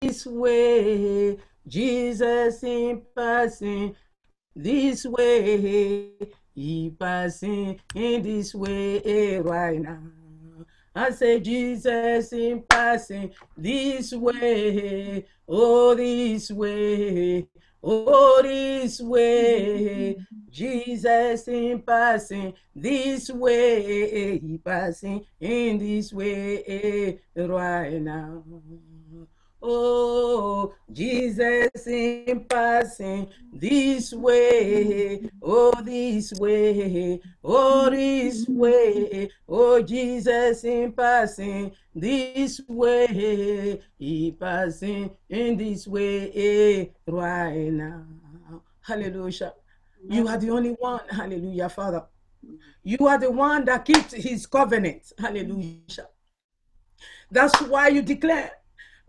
this way. Jesus in passing this way. He passing in this way right now. I say Jesus in passing this way. Oh, this way. Oh, this way. Jesus in passing this way. He passing in this way right now. Oh, Jesus in passing this way, oh, this way, oh, this way, oh, Jesus in passing this way, he passing in this way eh, right now. Hallelujah. You are the only one, hallelujah, Father. You are the one that keeps his covenant, hallelujah. That's why you declare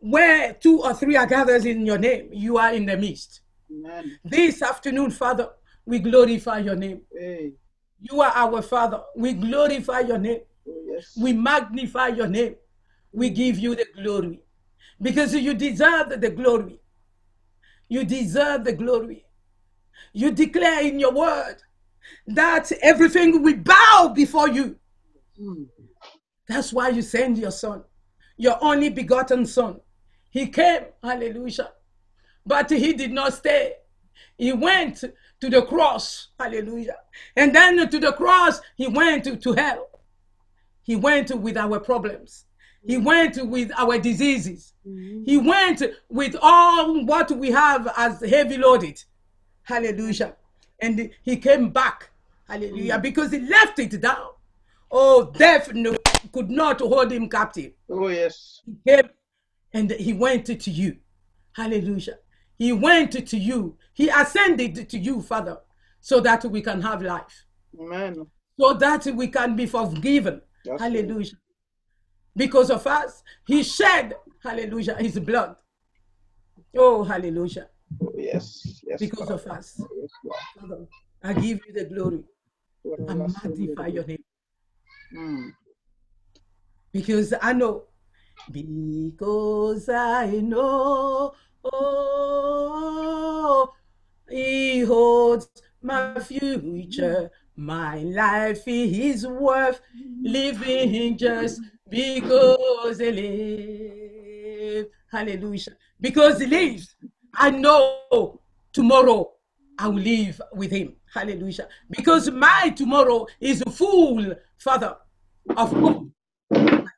where two or three are gathered in your name, you are in the midst. Amen. This afternoon, Father, we glorify your name. Hey. You are our Father. We glorify your name. Oh, yes. We magnify your name. We give you the glory because you deserve the glory. You deserve the glory. You declare in your word that everything will bow before you. Mm. That's why you send your son, your only begotten son. He came, hallelujah, but he did not stay. He went to the cross, hallelujah. And then to the cross, he went to, to hell. He went with our problems. He mm. went with our diseases. Mm. He went with all what we have as heavy loaded. Hallelujah. And he came back. Hallelujah. Mm. Because he left it down. Oh, death no, could not hold him captive. Oh, yes. He came and he went to you. Hallelujah. He went to you. He ascended to you, Father, so that we can have life, Amen. so that we can be forgiven. Yes, Hallelujah. Because of us, he shed, hallelujah, his blood. Oh, hallelujah. Oh, yes. Yes. Because Father. of us. Yes, Father, I give you the glory. Lord, I I magnify your name. Mm. because I know, because I know, oh, He holds my future. My life is worth living just because He lives. Hallelujah. Because He lives, I know tomorrow I will live with Him. Hallelujah. Because my tomorrow is full, Father, of hope.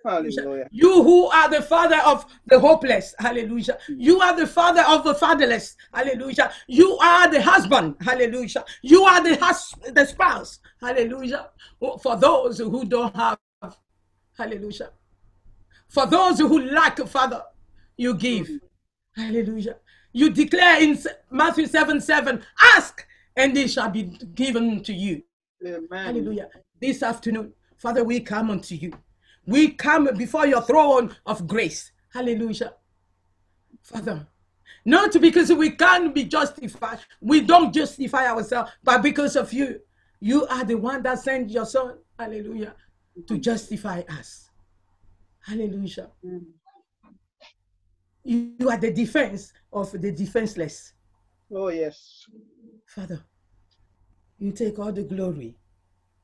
Hallelujah. You who are the father of the hopeless, hallelujah. You are the father of the fatherless, hallelujah. You are the husband, hallelujah. You are the hus- the spouse, hallelujah. Oh, for those who don't have, hallelujah. For those who lack, Father, you give, hallelujah. You declare in Matthew 7 7, ask and it shall be given to you. Amen. Hallelujah. This afternoon, Father, we come unto you. We come before your throne of grace. Hallelujah. Father, not because we can be justified. We don't justify ourselves, but because of you. You are the one that sent your son, hallelujah, to justify us. Hallelujah. You are the defense of the defenseless. Oh, yes. Father, you take all the glory.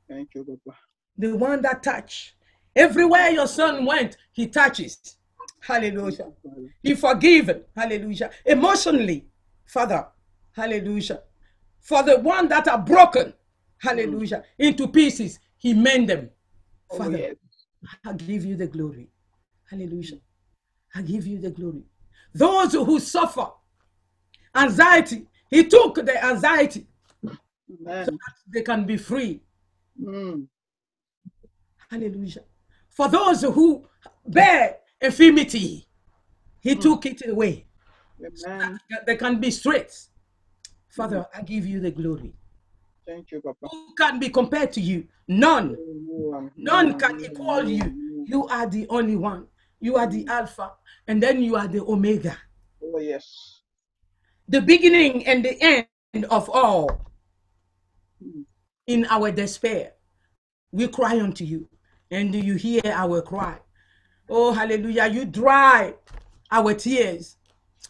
Thank you, Papa. the one that touch. Everywhere your son went, he touches. Hallelujah. He forgiven. Hallelujah. Emotionally, Father. Hallelujah. For the one that are broken, hallelujah, into pieces, he mend them. Oh, Father, yes. I give you the glory. Hallelujah. I give you the glory. Those who suffer anxiety, he took the anxiety Amen. so that they can be free. Mm. Hallelujah. For those who bear infirmity, he took it away. That They can be straight. Father, I give you the glory. Thank you, Papa. Who can be compared to you? None. None can equal you. You are the only one. You are the Alpha, and then you are the Omega, Oh, yes. the beginning and the end of all. Mm. In our despair, we cry unto you, and you hear our cry. Oh, hallelujah. You dry our tears.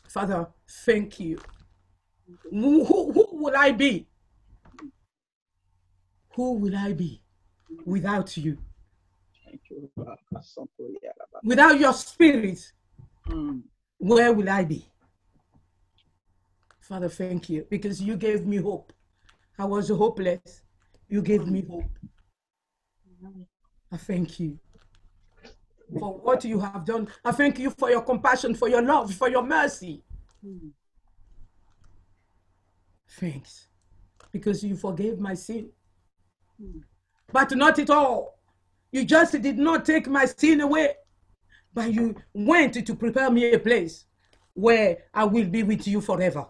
Father, thank you. Who, who, will I be? Who will I be without you? Without your spirit, where will I be? Father, thank you because you gave me hope. I was hopeless. You gave me hope. I thank you for what you have done. I thank you for your compassion, for your love, for your mercy. Mm. Thanks because you forgave my sin. Mm. But not at all. You just did not take my sin away, but you went to prepare me a place where I will be with you forever.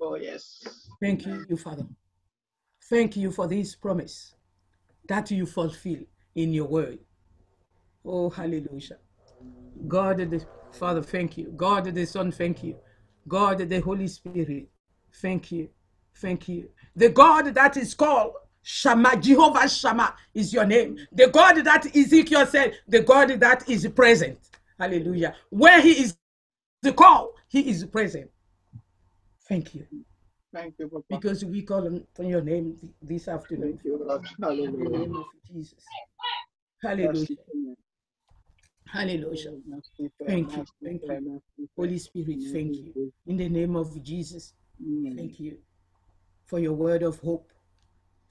Oh, yes. Thank you, you Father. Thank you for this promise that you fulfill in your word. Oh, hallelujah. God the Father, thank you. God the Son, thank you. God the Holy Spirit, thank you. Thank you. The God that is called Shama, Jehovah Shama is your name. The God that Ezekiel said, the God that is present. Hallelujah. Where he is the call, he is present. Thank you. Thank you, Papa. Because we call on your name this afternoon. Thank you, Lord. In the name of Jesus. Hallelujah. Hallelujah. Thank you. Thank you. Holy Spirit, thank you. In the name of Jesus, Mm. thank you for your word of hope.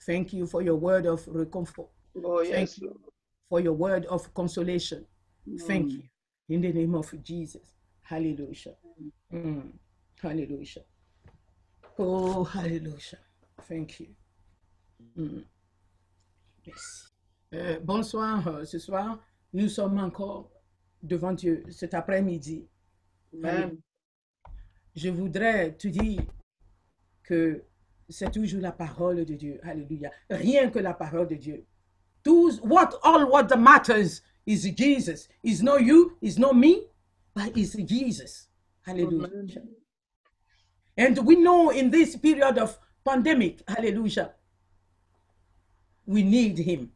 Thank you for your word of recomfort, Oh, yes, Thank you. For your word of consolation. Thank Mm. you. In the name of Jesus. Hallelujah. Mm. Hallelujah. Oh, hallelujah. Thank you. Mm. Merci. Euh, bonsoir. euh, ce soir, nous sommes encore devant Dieu cet après-midi. Amen. Je voudrais te dire que c'est toujours la parole de Dieu. Alléluia. Rien que la parole de Dieu. Tout, what, all what matters is Jesus. It's not you, it's not me, but it's Jesus. Hallelujah. And we know in this period of pandemic, hallelujah, we need him.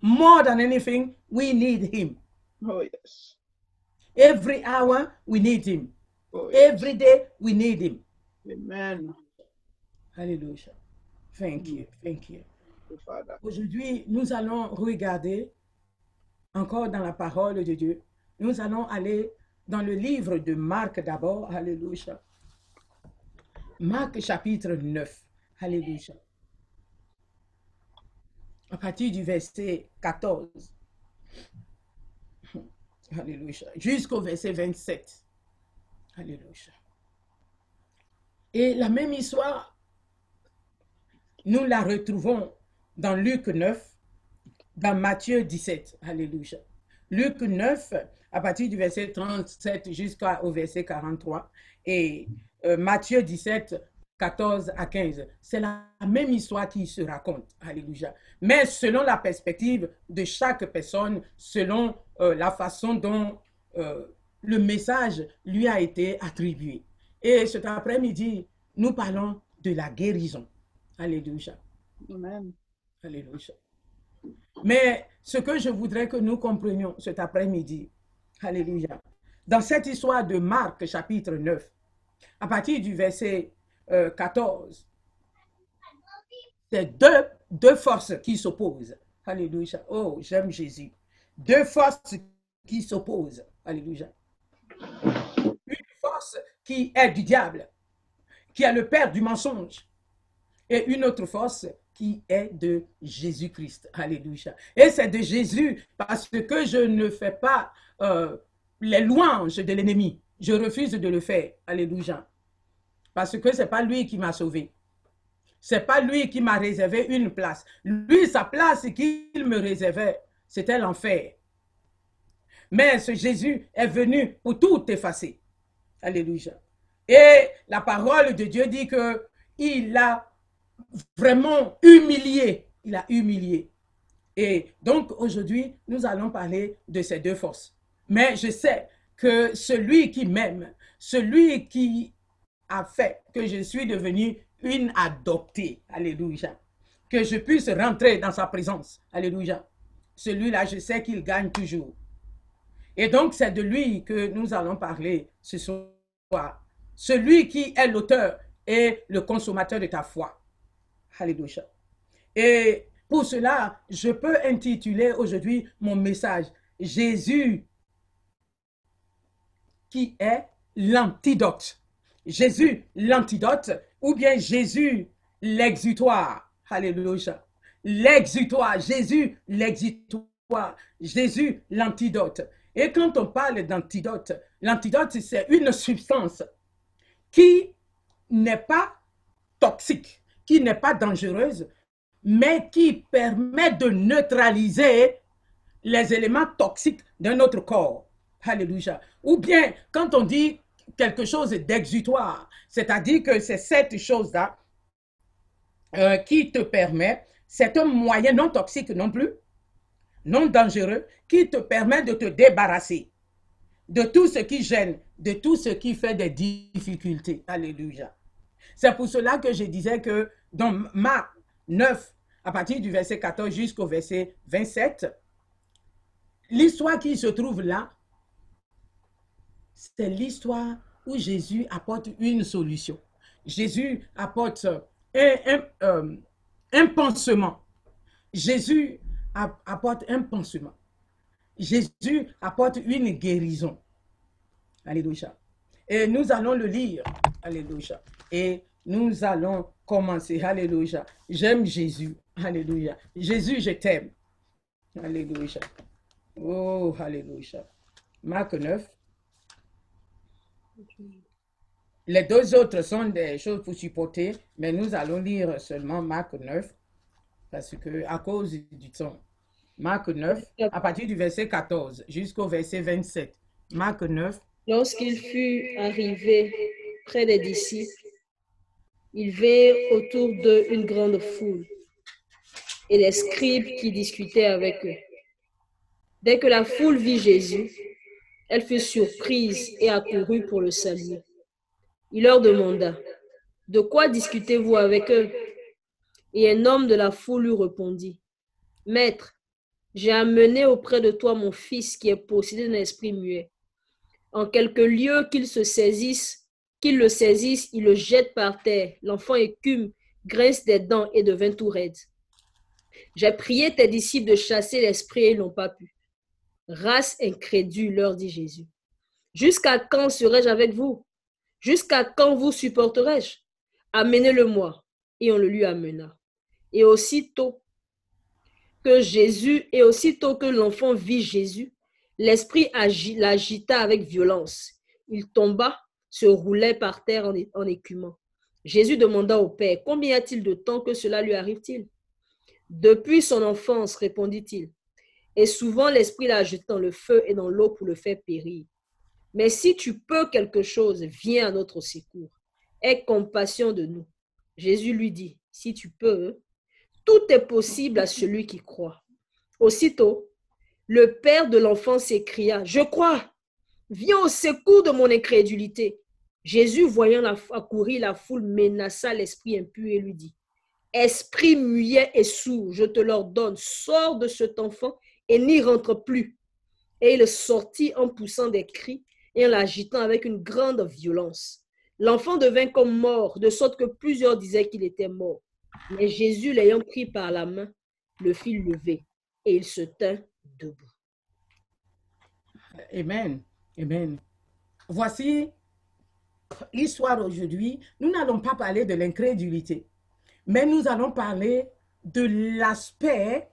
More than anything, we need him. Oh, yes. Every hour, we need him. Oh, yes. Every day, we need him. Amen. Hallelujah. Thank you. Thank you. Aujourd'hui, nous allons regarder encore dans la parole de Dieu. Nous allons aller dans le livre de Marc d'abord. Alléluia. Marc chapitre 9. Alléluia. À partir du verset 14. Alléluia. Jusqu'au verset 27. Alléluia. Et la même histoire, nous la retrouvons dans Luc 9, dans Matthieu 17. Alléluia. Luc 9, à partir du verset 37 jusqu'au verset 43, et Matthieu 17, 14 à 15. C'est la même histoire qui se raconte. Alléluia. Mais selon la perspective de chaque personne, selon euh, la façon dont euh, le message lui a été attribué. Et cet après-midi, nous parlons de la guérison. Alléluia. Amen. Alléluia. Mais ce que je voudrais que nous comprenions cet après-midi, Alléluia, dans cette histoire de Marc chapitre 9, à partir du verset euh, 14, c'est deux, deux forces qui s'opposent. Alléluia. Oh, j'aime Jésus. Deux forces qui s'opposent. Alléluia. Une force qui est du diable, qui est le père du mensonge, et une autre force qui est de Jésus-Christ. Alléluia. Et c'est de Jésus parce que je ne fais pas euh, les louanges de l'ennemi. Je refuse de le faire. Alléluia. Parce que c'est pas lui qui m'a sauvé. C'est pas lui qui m'a réservé une place. Lui, sa place qu'il me réservait, c'était l'enfer. Mais ce Jésus est venu pour tout effacer. Alléluia. Et la parole de Dieu dit que il a vraiment humilié. Il a humilié. Et donc aujourd'hui, nous allons parler de ces deux forces. Mais je sais que celui qui m'aime, celui qui a fait que je suis devenue une adoptée, alléluia, que je puisse rentrer dans sa présence, alléluia, celui-là, je sais qu'il gagne toujours. Et donc, c'est de lui que nous allons parler ce soir. celui qui est l'auteur et le consommateur de ta foi. Alléluia. Et pour cela, je peux intituler aujourd'hui mon message Jésus qui est l'antidote. Jésus l'antidote ou bien Jésus l'exutoire. Alléluia. L'exutoire. Jésus l'exutoire. Jésus l'antidote. Et quand on parle d'antidote, l'antidote, c'est une substance qui n'est pas toxique, qui n'est pas dangereuse, mais qui permet de neutraliser les éléments toxiques de notre corps. Alléluia. Ou bien, quand on dit quelque chose d'exutoire, c'est-à-dire que c'est cette chose-là euh, qui te permet, c'est un moyen non toxique non plus, non dangereux, qui te permet de te débarrasser de tout ce qui gêne, de tout ce qui fait des difficultés. Alléluia. C'est pour cela que je disais que dans Marc 9, à partir du verset 14 jusqu'au verset 27, l'histoire qui se trouve là, c'est l'histoire où Jésus apporte une solution. Jésus apporte un, un, euh, un pansement. Jésus apporte un pansement. Jésus apporte une guérison. Alléluia. Et nous allons le lire. Alléluia. Et nous allons commencer. Alléluia. J'aime Jésus. Alléluia. Jésus, je t'aime. Alléluia. Oh, Alléluia. Marc 9. Les deux autres sont des choses pour supporter, mais nous allons lire seulement Marc 9 parce que à cause du temps. Marc 9, à partir du verset 14 jusqu'au verset 27. Marc 9. Lorsqu'il fut arrivé près des disciples, il vint autour d'eux une grande foule et les scribes qui discutaient avec eux. Dès que la foule vit Jésus, elle fut surprise et accourut pour le saluer. Il leur demanda, De quoi discutez-vous avec eux? Et un homme de la foule lui répondit, Maître, j'ai amené auprès de toi mon fils qui est possédé d'un esprit muet. En quelque lieu qu'il se saisisse, qu'il le saisisse, il le jette par terre. L'enfant écume, grince des dents et devint tout raide. J'ai prié tes disciples de chasser l'esprit et ils n'ont pas pu. Race incrédule, leur dit Jésus. Jusqu'à quand serai-je avec vous? Jusqu'à quand vous supporterai-je? Amenez-le-moi. Et on le lui amena. Et aussitôt que Jésus, et aussitôt que l'enfant vit Jésus, l'esprit l'agita avec violence. Il tomba, se roulait par terre en, en écumant. Jésus demanda au Père, combien y a-t-il de temps que cela lui arrive-t-il Depuis son enfance, répondit-il. Et souvent l'esprit l'a jeté dans le feu et dans l'eau pour le faire périr. Mais si tu peux quelque chose, viens à notre secours. Aie compassion de nous. Jésus lui dit, si tu peux, tout est possible à celui qui croit. Aussitôt, le père de l'enfant s'écria, je crois, viens au secours de mon incrédulité. Jésus, voyant la, accourir la foule, menaça l'esprit impur et lui dit, Esprit muet et sourd, je te l'ordonne, sors de cet enfant et n'y rentre plus. Et il sortit en poussant des cris et en l'agitant avec une grande violence. L'enfant devint comme mort, de sorte que plusieurs disaient qu'il était mort. Mais Jésus, l'ayant pris par la main, le fit lever et il se tint debout. Amen. Amen. Voici l'histoire aujourd'hui. Nous n'allons pas parler de l'incrédulité, mais nous allons parler de l'aspect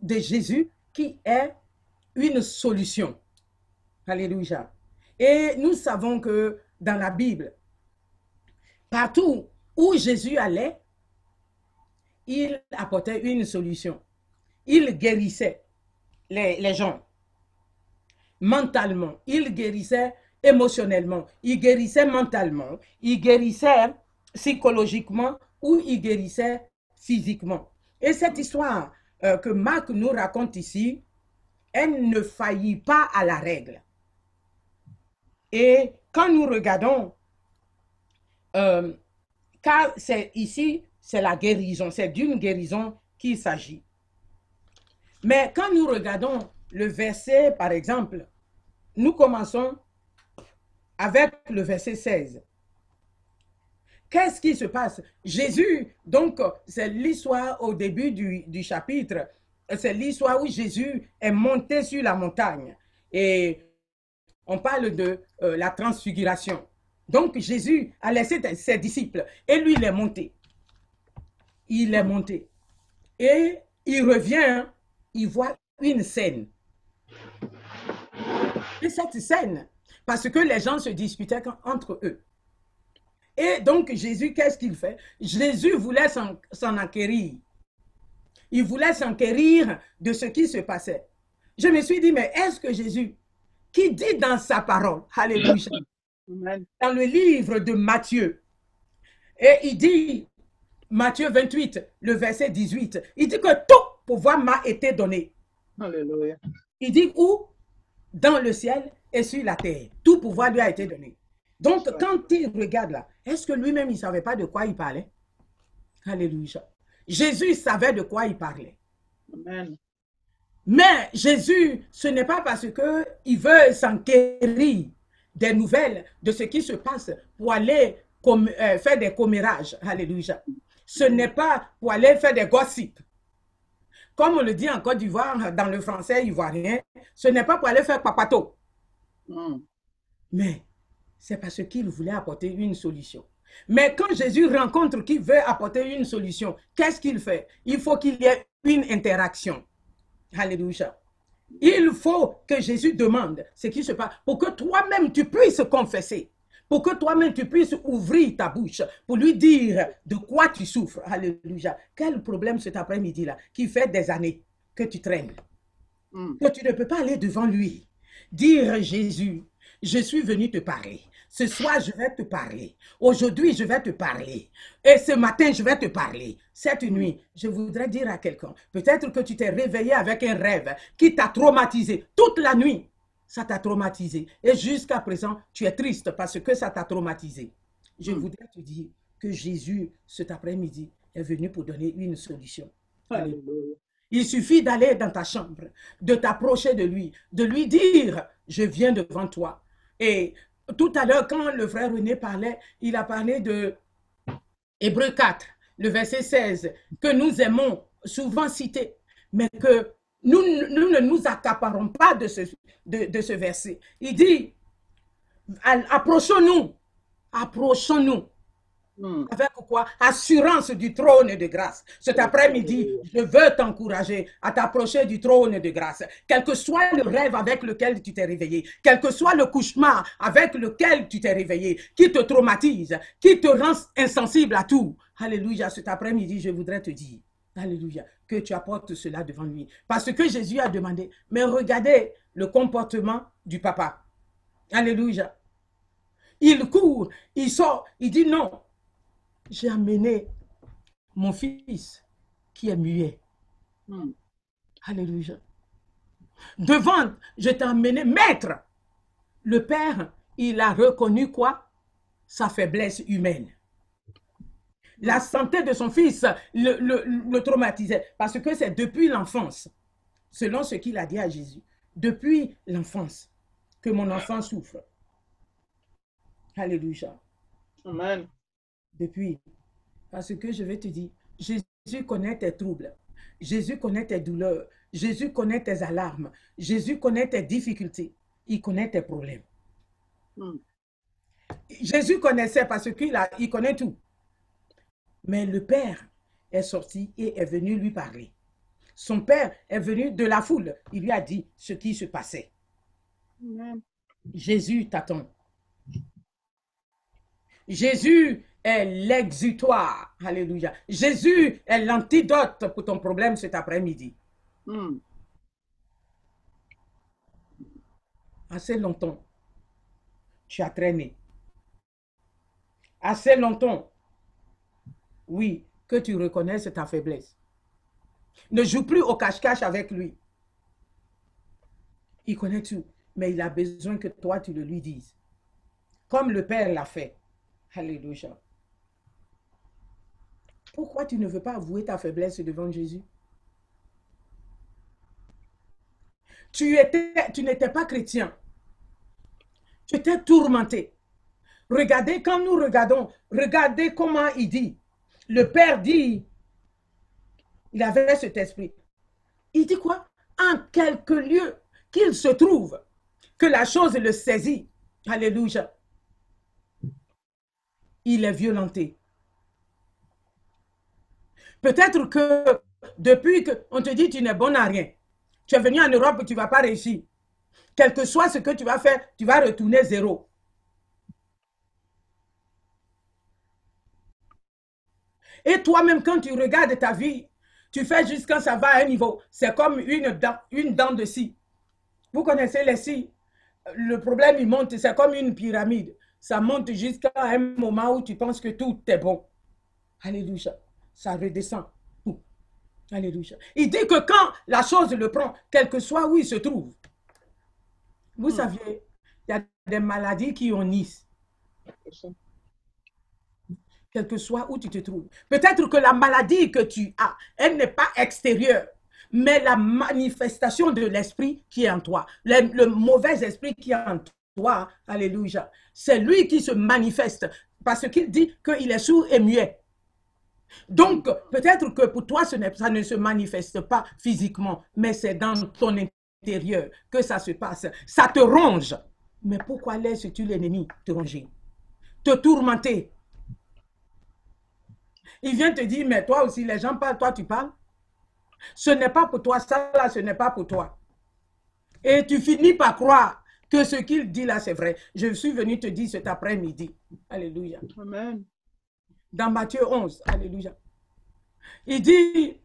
de Jésus qui est une solution. Alléluia. Et nous savons que dans la Bible, partout où Jésus allait, il apportait une solution. Il guérissait les, gens mentalement, il guérissait émotionnellement, il guérissait mentalement, il guérissait psychologiquement ou il guérissait physiquement. Et cette histoire euh, que Marc nous raconte ici, elle ne faillit pas à la règle. Et quand nous regardons, euh, car c'est ici, c'est la guérison, c'est d'une guérison qu'il s'agit. Mais quand nous regardons le verset, par exemple, nous commençons avec le verset 16. Qu'est-ce qui se passe? Jésus, donc, c'est l'histoire au début du, chapitre, c'est l'histoire où Jésus est monté sur la montagne. Et on parle de euh, la transfiguration. Donc, Jésus a laissé ses disciples et lui, il est monté. Il est monté. Et il revient, il voit une scène. Et cette scène, parce que les gens se disputaient entre eux. Et donc Jésus, qu'est-ce qu'il fait? Jésus voulait s'en acquérir. Il voulait s'enquérir de ce qui se passait. Je me suis dit, mais est-ce que Jésus, qui dit dans sa parole, Alléluia, dans le livre de Matthieu, et il dit, Matthieu 28, le verset 18, il dit que tout pouvoir m'a été donné. Alléluia. Il dit où? Dans le ciel et sur la terre. Tout pouvoir lui a été donné. Donc, quand il regarde là, est-ce que lui-même, il ne savait pas de quoi il parlait? Alléluia. Jésus savait de quoi il parlait. Amen. Mais Jésus, ce n'est pas parce qu'il veut s'enquérir des nouvelles de ce qui se passe pour aller comme, euh, faire des commérages. Alléluia. Ce n'est pas pour aller faire des gossips. Comme on le dit en Côte d'Ivoire, dans le français ivoirien, ce n'est pas pour aller faire papato. Mm. Mais c'est parce qu'il voulait apporter une solution. Mais quand Jésus rencontre qui veut apporter une solution, qu'est-ce qu'il fait? Il faut qu'il y ait une interaction. Alléluia. Il faut que Jésus demande ce qui se passe pour que toi-même tu puisses confesser, pour que toi-même tu puisses ouvrir ta bouche pour lui dire de quoi tu souffres. Alléluia. Quel problème cet après-midi-là qui fait des années que tu traînes, Mm. que tu ne peux pas aller devant lui. Dire Jésus, je suis venu te parler. Ce soir, je vais te parler. Aujourd'hui, je vais te parler. Et ce matin, je vais te parler. Cette nuit, je voudrais dire à quelqu'un, peut-être que tu t'es réveillé avec un rêve qui t'a traumatisé toute la nuit. Ça t'a traumatisé. Et jusqu'à présent, tu es triste parce que ça t'a traumatisé. Je Mm. voudrais te dire que Jésus, cet après-midi, est venu pour donner une solution. Alléluia. Il suffit d'aller dans ta chambre, de t'approcher de lui, de lui dire, je viens devant toi. Et tout à l'heure, quand le frère René parlait, il a parlé de Hébreu 4, le verset 16, que nous aimons souvent citer, mais que nous, ne nous accaparons pas de ce verset. Il dit, approchons-nous, approchons-nous Mm. avec quoi? Assurance du trône de grâce. Cet après-midi, je veux t'encourager à t'approcher du trône de grâce. Quel que soit le rêve avec lequel tu t'es réveillé, quel que soit le cauchemar avec lequel tu t'es réveillé, qui te traumatise, qui te rend insensible à tout. Alléluia, cet après-midi, je voudrais te dire, Alléluia, que tu apportes cela devant lui. Parce que Jésus a demandé, mais regardez le comportement du papa. Alléluia. Il court, il sort, il dit non, j'ai amené mon fils qui est muet. Mm. Alléluia. Devant, je t'ai amené maître. Le père, il a reconnu quoi? Sa faiblesse humaine. La santé de son fils le, le- le traumatisait parce que c'est depuis l'enfance, selon ce qu'il a dit à Jésus, depuis l'enfance que mon enfant souffre. Alléluia Amen. Depuis. Parce que je vais te dire, Jésus connaît tes troubles. Jésus connaît tes douleurs. Jésus connaît tes alarmes. Jésus connaît tes difficultés. Il connaît tes problèmes. Mm. Jésus connaissait parce qu'il a, il connaît tout. Mais le Père est sorti et est venu lui parler. Son Père est venu de la foule. Il lui a dit ce qui se passait. Jésus t'attend. Jésus est l'exutoire. Alléluia. Jésus est l'antidote pour ton problème cet après-midi. Mm. Assez longtemps, tu as traîné. Assez longtemps, oui, que tu reconnaisses ta faiblesse. Ne joue plus au cache-cache avec lui. Il connaît tout, mais il a besoin que toi, tu le lui dises. Comme le Père l'a fait. Alléluia. Pourquoi tu ne veux pas avouer ta faiblesse devant Jésus? Tu étais, tu n'étais pas chrétien. Tu étais tourmenté. Regardez, quand nous regardons, regardez comment il dit. Le Père dit, il avait cet esprit. Il dit quoi? En quelque lieu qu'il se trouve, que la chose le saisit. Alléluia. Il est violenté. Peut-être que depuis qu'on te dit tu n'es bon à rien, tu es venu en Europe, tu ne vas pas réussir. Quel que soit ce que tu vas faire, tu vas retourner zéro. Et toi-même, quand tu regardes ta vie, tu fais juste quand ça va à un niveau. C'est comme une dent, une dent de scie. Vous connaissez les scies? Le problème, il monte, c'est comme une pyramide. Ça monte jusqu'à un moment où tu penses que tout est bon. Alléluia. Ça redescend. Ouh. Alléluia. Il dit que quand la chose le prend, quel que soit où il se trouve, vous saviez, il y a des maladies qui ça. quel que soit où tu te trouves. Peut-être que la maladie que tu as, elle n'est pas extérieure, mais la manifestation de l'esprit qui est en toi, le, le mauvais esprit qui est en toi, alléluia, c'est lui qui se manifeste parce qu'il dit qu'il est sourd et muet. Donc, peut-être que pour toi, ça ne se manifeste pas physiquement, mais c'est dans ton intérieur que ça se passe. Ça te ronge. Mais pourquoi laisses-tu l'ennemi te ronger, te tourmenter? Il vient te dire, mais toi aussi, les gens parlent, toi tu parles. Ce n'est pas pour toi, ça là, ce n'est pas pour toi. Et tu finis par croire que ce qu'il dit là, c'est vrai. Je suis venu te dire cet après-midi. Alléluia Amen. Dans Matthieu 11. Alléluia. Il dit,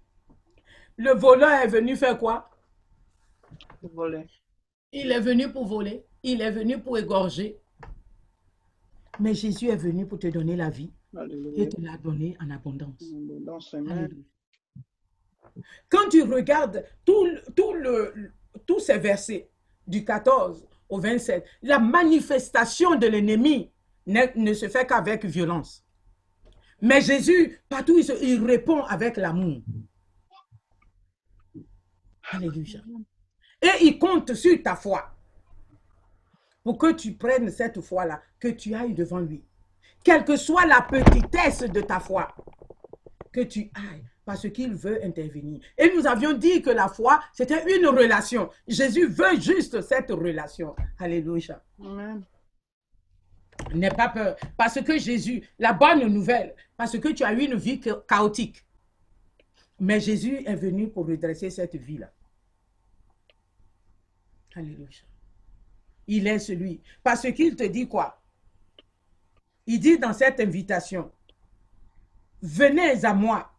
le voleur est venu faire quoi? Voler. Il est venu pour voler. Il est venu pour égorger. Mais Jésus est venu pour te donner la vie et te l'a donné en abondance. Quand tu regardes tout, le- tout le, tous ces versets du 14 au 27, la manifestation de l'ennemi ne, ne se fait qu'avec violence. Mais Jésus, partout, il, répond avec l'amour. Alléluia. Et il compte sur ta foi pour que tu prennes cette foi-là, que tu ailles devant lui. Quelle que soit la petitesse de ta foi, que tu ailles parce qu'il veut intervenir. Et nous avions dit que la foi, c'était une relation. Jésus veut juste cette relation. Alléluia. Amen. N'aie pas peur. Parce que Jésus, la bonne nouvelle, parce que tu as eu une vie cha- chaotique. Mais Jésus est venu pour redresser cette vie-là. Alléluia. Il est celui. Parce qu'il te dit quoi? Il dit dans cette invitation, venez à moi.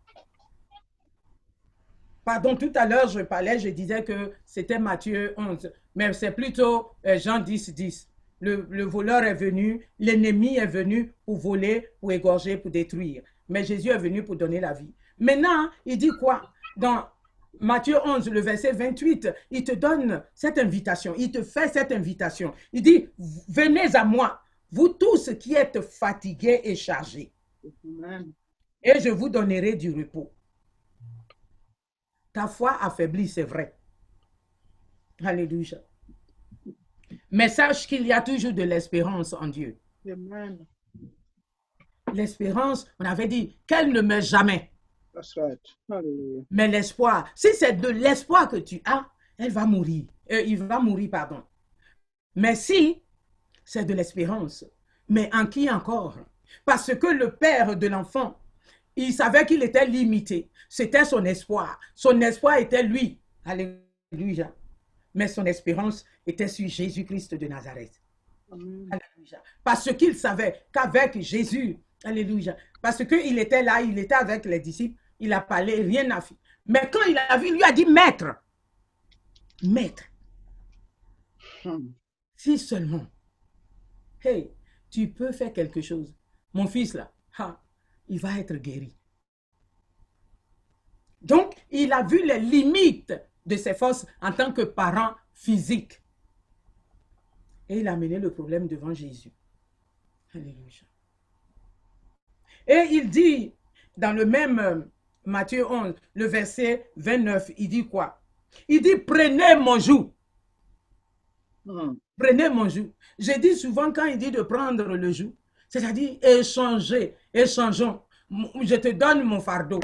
Pardon, tout à l'heure, je parlais, je disais que c'était Matthieu 11, mais c'est plutôt euh, Jean 10, 10. Le, le voleur est venu, l'ennemi est venu pour voler, pour égorger, pour détruire. Mais Jésus est venu pour donner la vie. Maintenant, il dit quoi? Dans Matthieu 11, le verset 28, il te donne cette invitation, il te fait cette invitation. Il dit, venez à moi, vous tous qui êtes fatigués et chargés, et je vous donnerai du repos. Ta foi affaiblie, c'est vrai. Alléluia. Mais sache qu'il y a toujours de l'espérance en Dieu. L'espérance, on avait dit qu'elle ne meurt jamais. That's right. Hallelujah. Mais l'espoir, si c'est de l'espoir que tu as, elle va mourir. Euh, il va mourir, pardon. Mais si c'est de l'espérance, mais en qui encore? Parce que le père de l'enfant, il savait qu'il était limité. C'était son espoir. Son espoir était lui. Alléluia. Mais son espérance était sur Jésus-Christ de Nazareth. Amen. Alléluia. Parce qu'il savait qu'avec Jésus, Alléluia, parce qu'il était là, il était avec les disciples, il a parlé, rien n'a fait. Mais quand il a vu, il lui a dit, Maître, Maître, Hmm. si seulement, hey, tu peux faire quelque chose, mon fils là, ha, il va être guéri. Donc, il a vu les limites de ses forces en tant que parent physique. Et il a mené le problème devant Jésus. Alléluia. Et il dit, dans le même euh, Matthieu 11, le verset 29, il dit quoi? Il dit, prenez mon joug. Hmm. Prenez mon joug. Je dis souvent quand il dit de prendre le joug, c'est-à-dire échanger, échangeons. Je te donne mon fardeau.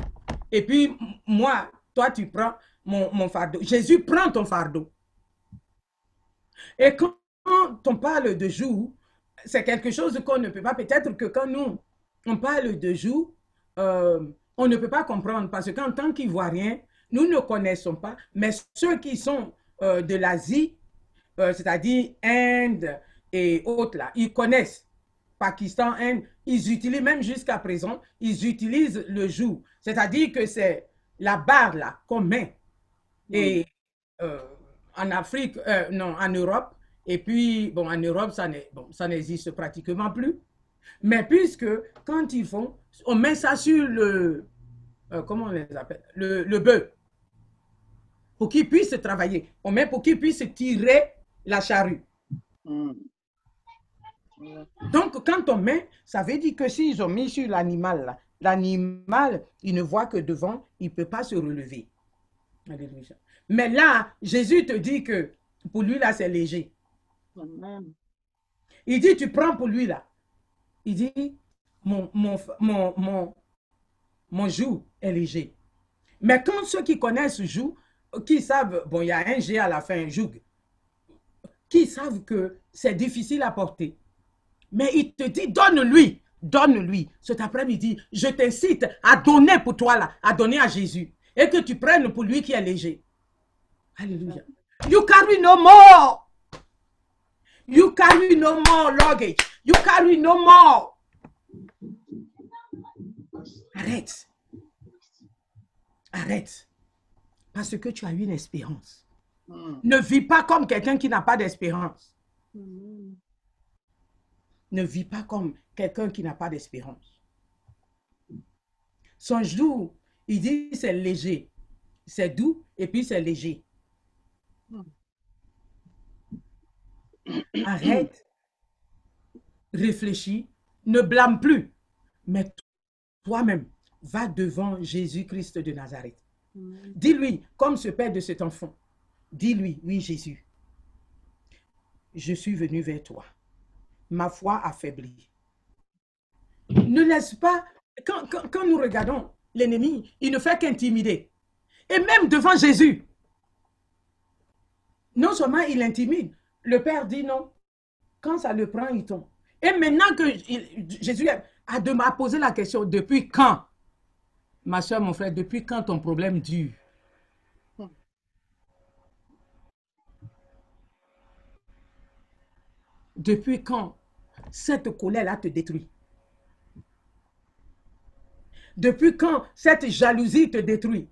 Et puis, moi, toi, tu prends mon, fardeau. Jésus prend ton fardeau. Et quand on parle de joug, c'est quelque chose qu'on ne peut pas. Peut-être que quand nous, on parle de joug, euh, on ne peut pas comprendre parce qu'en tant qu'Ivoiriens, nous ne connaissons pas, mais ceux qui sont euh, de l'Asie, euh, c'est-à-dire Inde et autres là, ils connaissent. Pakistan, Inde, ils utilisent, même jusqu'à présent, ils utilisent le joug. C'est-à-dire que c'est la barre là qu'on met. Et euh, en Afrique, euh, non, en Europe, et puis, bon, en Europe, ça bon, n'existe pratiquement plus. Mais puisque, quand ils font, on met ça sur le, euh, comment on les appelle, le, le bœuf, pour qu'ils puissent travailler. On met pour qu'ils puissent tirer la charrue. Mm. Ouais. Donc, quand on met, ça veut dire que s'ils ont mis sur l'animal, l'animal, il ne voit que devant, il ne peut pas se relever. Alléluia. Mais là, Jésus te dit que pour lui, là, c'est léger. Amen. Il dit, tu prends pour lui, là. Il dit, mon, mon, mon, mon, mon joug est léger. Mais quand ceux qui connaissent joug, qui savent, bon, il y a un G à la fin, joug, qui savent que c'est difficile à porter. Mais il te dit, donne-lui, donne-lui. Cet après-midi, je t'incite à donner pour toi, là, à donner à Jésus. Et que tu prennes pour lui qui est léger. Alléluia. You carry no more. You carry no more luggage. You carry no more. Arrête. Arrête. Parce que tu as une espérance. Mm. Ne vis pas comme quelqu'un qui n'a pas d'espérance. Amen. Ne vis pas comme quelqu'un qui n'a pas d'espérance. Son jour, il dit c'est léger. C'est doux et puis c'est léger. Arrête. Réfléchis. Ne blâme plus. Mais toi-même, va devant Jésus-Christ de Nazareth. Amen. Dis-lui, comme ce père de cet enfant, dis-lui, oui Jésus, je suis venu vers toi. Ma foi affaiblie. Ne laisse pas, quand, quand- quand nous regardons l'ennemi, il ne fait qu'intimider. Et même devant Jésus, non seulement il intimide, le Père dit non. Quand ça le prend, il tombe. Et maintenant que Jésus a de posé la question, depuis quand, ma soeur, mon frère, depuis quand ton problème dure? Depuis quand cette colère-là te détruit? Depuis quand cette jalousie te détruit?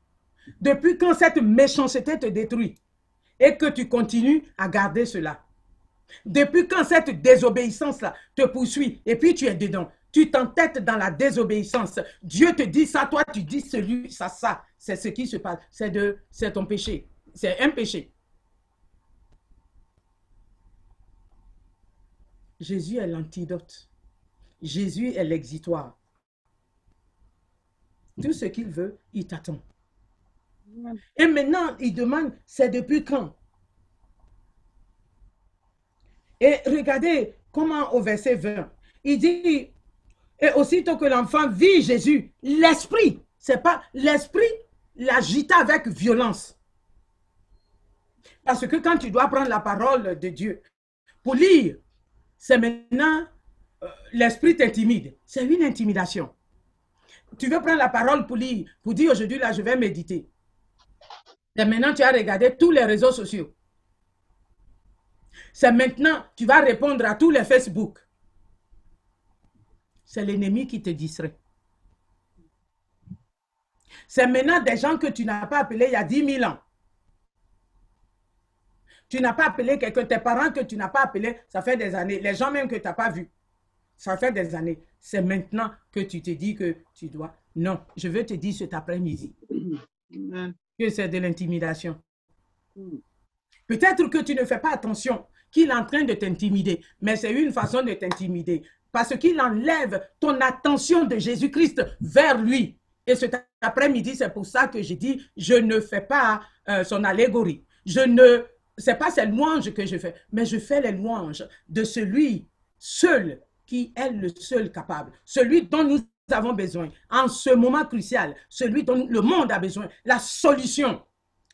Depuis quand cette méchanceté te détruit? Et que tu continues à garder cela? Depuis quand cette désobéissance-là te poursuit? Et puis tu es dedans tu t'entêtes dans la désobéissance. Dieu te dit ça, toi tu dis celui, ça, ça. C'est ce qui se passe. C'est c'est ton péché. C'est un péché. Jésus est l'antidote. Jésus est l'exitoire. Tout ce qu'il veut, il t'attend. Et maintenant, il demande, c'est depuis quand? Et regardez comment au verset 20, il dit, et aussitôt que l'enfant vit Jésus, l'esprit, c'est pas l'esprit l'agita avec violence. Parce que quand tu dois prendre la parole de Dieu pour lire, c'est maintenant euh, l'esprit t'intimide. C'est une intimidation. Tu veux prendre la parole pour lire, pour dire aujourd'hui là, je vais méditer. Et maintenant, tu as regardé tous les réseaux sociaux. C'est maintenant, tu vas répondre à tous les Facebook. C'est l'ennemi qui te distrait. C'est maintenant des gens que tu n'as pas appelés il y a 10 000 ans. Tu n'as pas appelé quelqu'un, tes parents que tu n'as pas appelé, ça fait des années. Les gens même que tu n'as pas vus, ça fait des années. C'est maintenant que tu te dis que tu dois. Non, je veux te dire cet après-midi que c'est de l'intimidation. Mm. Peut-être que tu ne fais pas attention qu'il est en train de t'intimider, mais c'est une façon de t'intimider parce qu'il enlève ton attention de Jésus-Christ vers lui. Et cet après-midi, c'est pour ça que j'ai dit, je ne fais pas euh, son allégorie. Je ne c'est pas ces louanges que je fais, mais je fais les louanges de celui seul qui est le seul capable, celui dont nous avons besoin en ce moment crucial, celui dont le monde a besoin, la solution,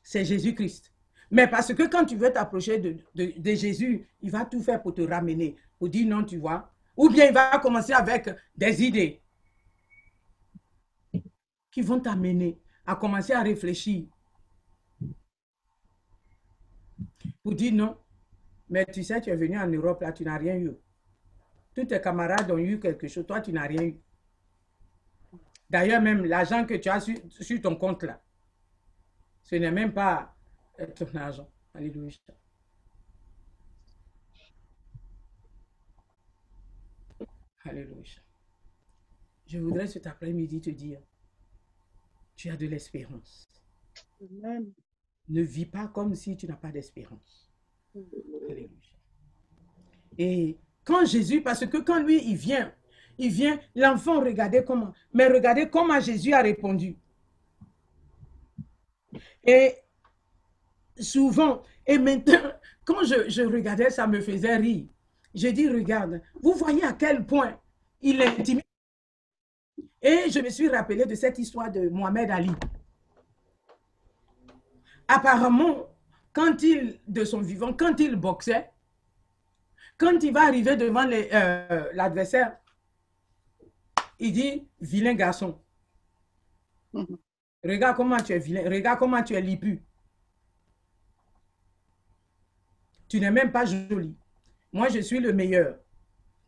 c'est Jésus-Christ. Mais parce que quand tu veux t'approcher de, de, Jésus, il va tout faire pour te ramener, pour dire non, tu vois. Ou bien il va commencer avec des idées qui vont t'amener à commencer à réfléchir. Pour dire non, mais tu sais, tu es venu en Europe, là, tu n'as rien eu. Tous tes camarades ont eu quelque chose, toi, tu n'as rien eu. D'ailleurs, même l'argent que tu as sur, sur ton compte, là, ce n'est même pas euh, ton argent. Alléluia. Alléluia. Je voudrais cet après-midi te dire, tu as de l'espérance. Ne vis pas comme si tu n'as pas d'espérance. Alléluia. Et quand Jésus, parce que quand lui, il vient, il vient, l'enfant regardait comment, mais regardez comment Jésus a répondu. Et souvent, et maintenant, quand je, regardais, ça me faisait rire. Je dis, regarde, vous voyez à quel point il est intimide. Et je me suis rappelé de cette histoire de Mohamed Ali. Apparemment, quand il, de son vivant, quand il boxait, quand il va arriver devant euh, l'adversaire, il dit, vilain garçon. Mhm. Regarde comment tu es vilain, regarde comment tu es lipu. Tu n'es même pas joli. Moi, je suis le meilleur.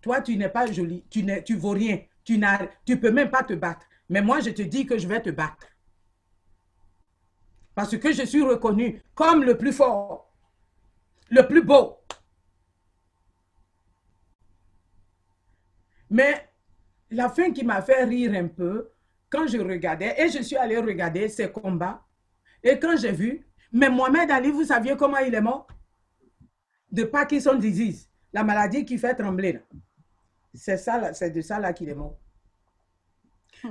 Toi, tu n'es pas joli. Tu ne tu vaux rien. Tu ne tu peux même pas te battre. Mais moi, je te dis que je vais te battre. Parce que je suis reconnu comme le plus fort, le plus beau. Mais la fin qui m'a fait rire un peu, quand je regardais, et je suis allé regarder ces combats, et quand j'ai vu, mais Mohamed Ali, vous saviez comment il est mort? De Parkinson disease, la maladie qui fait trembler. C'est ça, c'est de ça là qu'il est mort.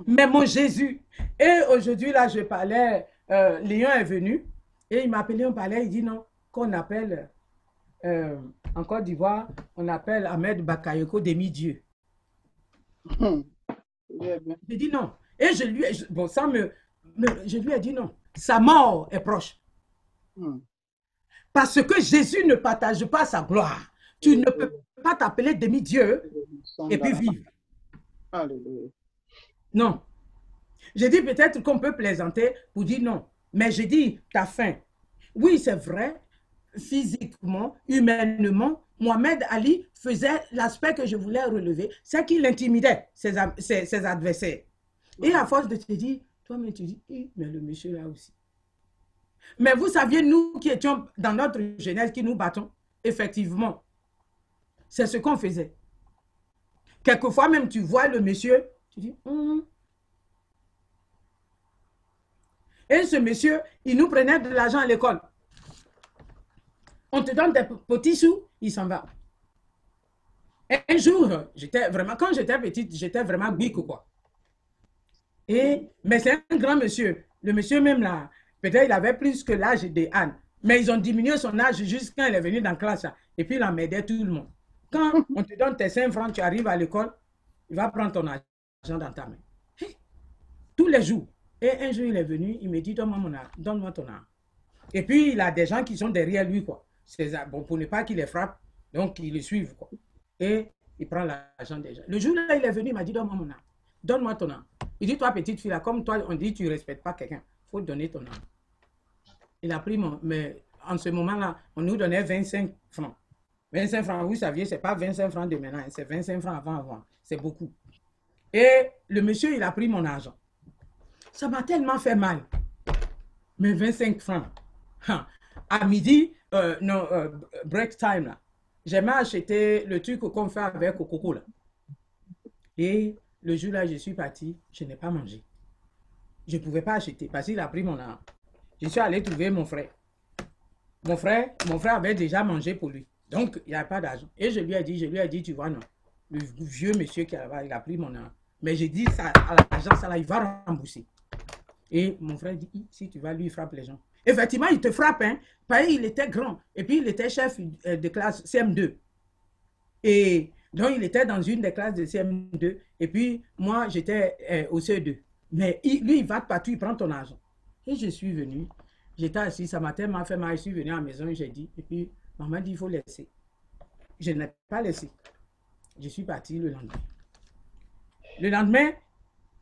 Mais mon Jésus, et aujourd'hui là, je parlais, euh, Léon est venu, et il m'a appelé, on parlait, il dit non, qu'on appelle, euh, en Côte d'Ivoire, on appelle Ahmed Bakayoko demi-dieu. J'ai dit non. Et je lui ai, bon, ça me, me- je lui ai dit non. Sa mort est proche. Hmm. Parce que Jésus ne partage pas sa gloire. Tu ne peux pas t'appeler demi-dieu et puis vivre. Alléluia. Non. J'ai dit peut-être qu'on peut plaisanter pour dire non. Mais j'ai dit, t'as faim. Oui, c'est vrai. Physiquement, humainement, Mohamed Ali faisait l'aspect que je voulais relever, c'est qu'il intimidait ses, adversaires. Et à force de te dire, toi-même tu dis, Hi, mais le monsieur là aussi. Mais vous saviez, nous qui étions dans notre jeunesse, qui nous battons, effectivement, c'est ce qu'on faisait. Quelquefois même, tu vois le monsieur, tu dis, Hum. Et ce monsieur, il nous prenait de l'argent à l'école. On te donne des petits sous, il s'en va. Un jour, j'étais vraiment, quand j'étais petite, j'étais vraiment bique, quoi. Et, mais c'est un grand monsieur. Le monsieur même là, peut-être il avait plus que l'âge de Anne. Mais ils ont diminué son âge juste quand il est venu dans la classe. Et puis il emmerdait tout le monde. Quand on te donne tes 5 francs, tu arrives à l'école, il va prendre ton argent dans ta main. Tous les jours. Et un jour, il est venu, il me dit, donne-moi mon argent, donne-moi ton argent. Et puis, il a des gens qui sont derrière lui, quoi. Ça. Bon, pour ne pas qu'il les frappe, donc ils le suivent, quoi. Et il prend l'argent des gens. Le jour là, il est venu, il m'a dit, donne-moi mon argent. Donne-moi ton argent. Il dit, toi, petite fille, là, comme toi, on dit, tu ne respectes pas quelqu'un. Il faut donner ton argent. Il a pris mon... Mais en ce moment-là, on nous donnait 25 francs. 25 francs, vous saviez, ce n'est pas 25 francs de maintenant, hein, c'est 25 francs avant, avant. C'est beaucoup. Et le monsieur, il a pris mon argent. Ça m'a tellement fait mal. Mais 25 francs. Ha. À midi, euh, non, euh, break time, là, j'aimais acheter le truc qu'on fait avec coco, là. Et le jour-là, je suis parti, je n'ai pas mangé. Je ne pouvais pas acheter parce qu'il a pris mon argent. Je suis allé trouver mon frère. Mon frère, mon frère avait déjà mangé pour lui. Donc, il n'y avait pas d'argent. Et je lui ai dit, je lui ai dit, tu vois, non. Le vieux monsieur qui là-bas, il a pris mon argent. Mais j'ai dit, ça, à l'agence, ça là, il va rembourser. Et mon frère dit, si tu vas, lui, il frappe les gens. Effectivement, il te frappe, hein. Parce qu'il était grand. Et puis, il était chef euh, de classe CM2. Et donc, il était dans une des classes de CM2. Et puis, moi, j'étais euh, au CE2. Mais il- lui, il va partout, il prend ton argent. Et je suis venu. J'étais assis, ça m'a fait mal. Je suis venu à la maison, j'ai dit. Et puis, maman dit, il faut laisser. Je n'ai pas laissé. Je suis parti le lendemain. Le lendemain,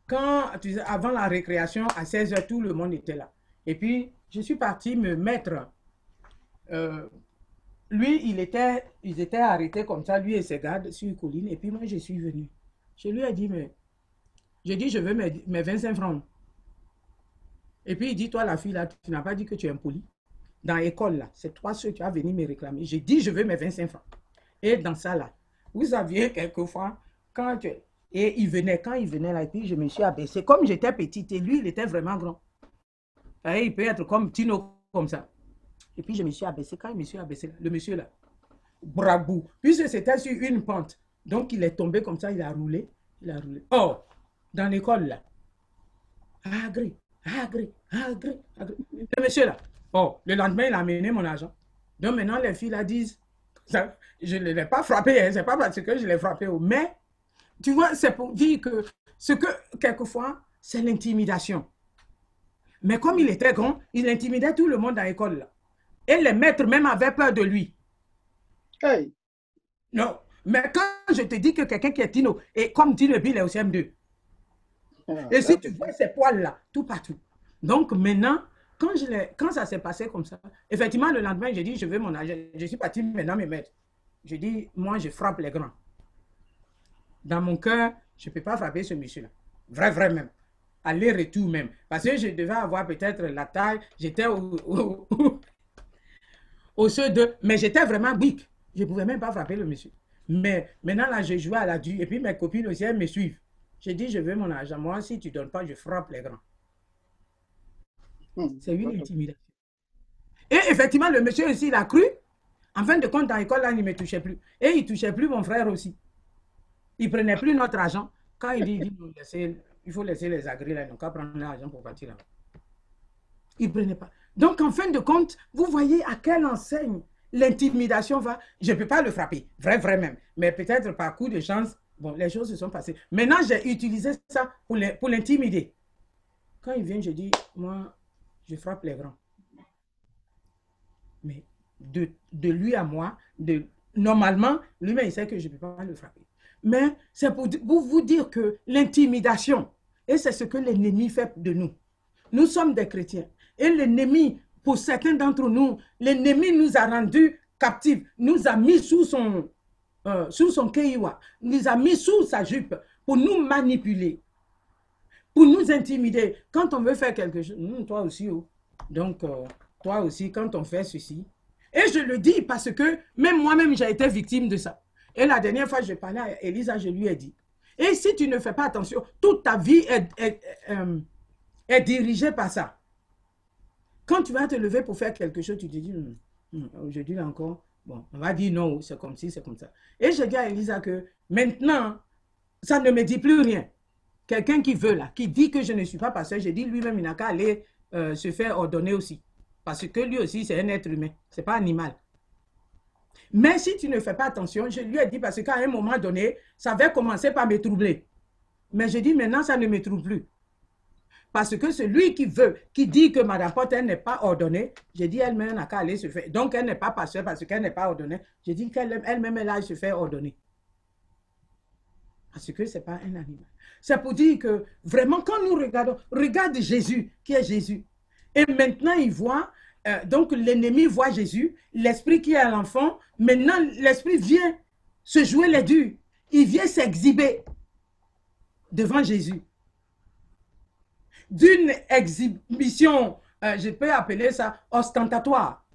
quand, avant la récréation, à 16h, tout le monde était là. Et puis, je suis parti me mettre. euh, lui, il était, ils étaient arrêtés comme ça, lui et ses gardes, sur une colline. Et puis, moi, je suis venu. Je lui ai dit, mais. J'ai dit, je veux mes, mes 25 francs. Et puis, il dit, toi, la fille, là, tu n'as pas dit que tu es impoli. Dans l'école, là, c'est toi ceux qui as venu me réclamer. J'ai dit, je veux mes 25 francs. Et dans ça, là, vous saviez, quelquefois, quand tu- Et il venait, quand il venait là, et puis je me suis abaissé. Comme j'étais petite et lui, il était vraiment grand. Il peut être comme Tino, comme ça. Et puis je me suis abaissé. Quand je me suis abaissé, le monsieur là, brabou, puisque c'était sur une pente. Donc il est tombé comme ça, il a roulé. Il a roulé. Oh, dans l'école là. Agré, agré, agré. Le monsieur là. Oh, le lendemain, il a amené mon argent. Donc maintenant, les filles là disent, je ne l'ai pas frappé, hein, c'est pas parce que je l'ai frappé, mais tu vois, c'est pour dire que ce que, quelquefois, c'est l'intimidation. Mais comme il était grand, il intimidait tout le monde à l'école. là. Et les maîtres même avaient peur de lui. Hey, Non. Mais quand je te dis que quelqu'un qui est Tino, et comme Tino, il est au CM2, ah, et si tu vois ces poils-là, tout partout. Donc maintenant, quand, je quand ça s'est passé comme ça, effectivement, le lendemain, j'ai dit, je veux mon argent. Je suis parti maintenant me mettre. Je dis, moi, je frappe les grands. Dans mon cœur, je ne peux pas frapper ce monsieur-là. Vrai, vrai même. Aller-retour même. Parce que je devais avoir peut-être la taille. J'étais au, au, au CE2, mais j'étais vraiment weak. Je ne pouvais même pas frapper le monsieur. Mais maintenant, là, je jouais à la dure. Et puis mes copines aussi, elles me suivent. J'ai dit, je veux mon argent. Moi, si tu ne donnes pas, je frappe les grands. hum, C'est une intimidation. Et effectivement, le monsieur aussi, il a cru. En fin de compte, dans l'école, là, il ne me touchait plus. Et il ne touchait plus mon frère aussi. Il ne prenait plus notre argent. Quand il dit, il, dit, laissez- il faut laisser les agrès là, donc à prendre l'argent pour partir là. Il ne prenait pas. Donc, en fin de compte, vous voyez à quelle enseigne l'intimidation va. Je ne peux pas le frapper, vrai, vrai même. Mais peut-être par coup de chance, bon, les choses se sont passées. Maintenant, j'ai utilisé ça pour l'in- pour l'intimider. Quand il vient, je dis, moi, je frappe les grands. Mais de, de lui à moi, de, normalement, lui-même, il sait que je ne peux pas le frapper. Mais c'est pour, vous dire que l'intimidation, et c'est ce que l'ennemi fait de nous. Nous sommes des chrétiens. Et l'ennemi, pour certains d'entre nous, l'ennemi nous a rendus captifs, nous a mis sous son, euh, sous son keiwa, nous a mis sous sa jupe pour nous manipuler, pour nous intimider. Quand on veut faire quelque chose, Hum, toi aussi, oh. donc euh, toi aussi, quand on fait ceci. Et je le dis parce que même moi-même, j'ai été victime de ça. Et la dernière fois, je parlais à Elisa, je lui ai dit, et si tu ne fais pas attention, toute ta vie est, euh, dirigée par ça. Quand tu vas te lever pour faire quelque chose, tu te dis, Hum, hum, aujourd'hui encore, bon, on va dire non, c'est comme ci, c'est comme ça. Et je dis à Elisa que maintenant, ça ne me dit plus rien. Quelqu'un qui veut là, qui dit que je ne suis pas pasteur, je dis lui-même, il n'a qu'à aller euh, se faire ordonner aussi. Parce que lui aussi, c'est un être humain, c'est pas animal. Mais si tu ne fais pas attention, je lui ai dit parce qu'à un moment donné, ça avait commencé par me troubler. Mais je dis maintenant, ça ne me trouble plus. Parce que celui qui veut, qui dit que Madame Potter n'est pas ordonnée, j'ai dit elle-même n'a qu'à aller se faire. Donc elle n'est pas pasteur parce qu'elle n'est pas ordonnée. J'ai dit qu'elle-même elle aille se faire ordonner. Parce que ce n'est pas un animal. C'est pour dire que vraiment, quand nous regardons, regarde Jésus, qui est Jésus. Et maintenant, il voit, euh, donc l'ennemi voit Jésus, l'esprit qui est à l'enfant. Maintenant, l'esprit vient se jouer les durs. Il vient s'exhiber devant Jésus. D'une exhibition, euh, je peux appeler ça ostentatoire,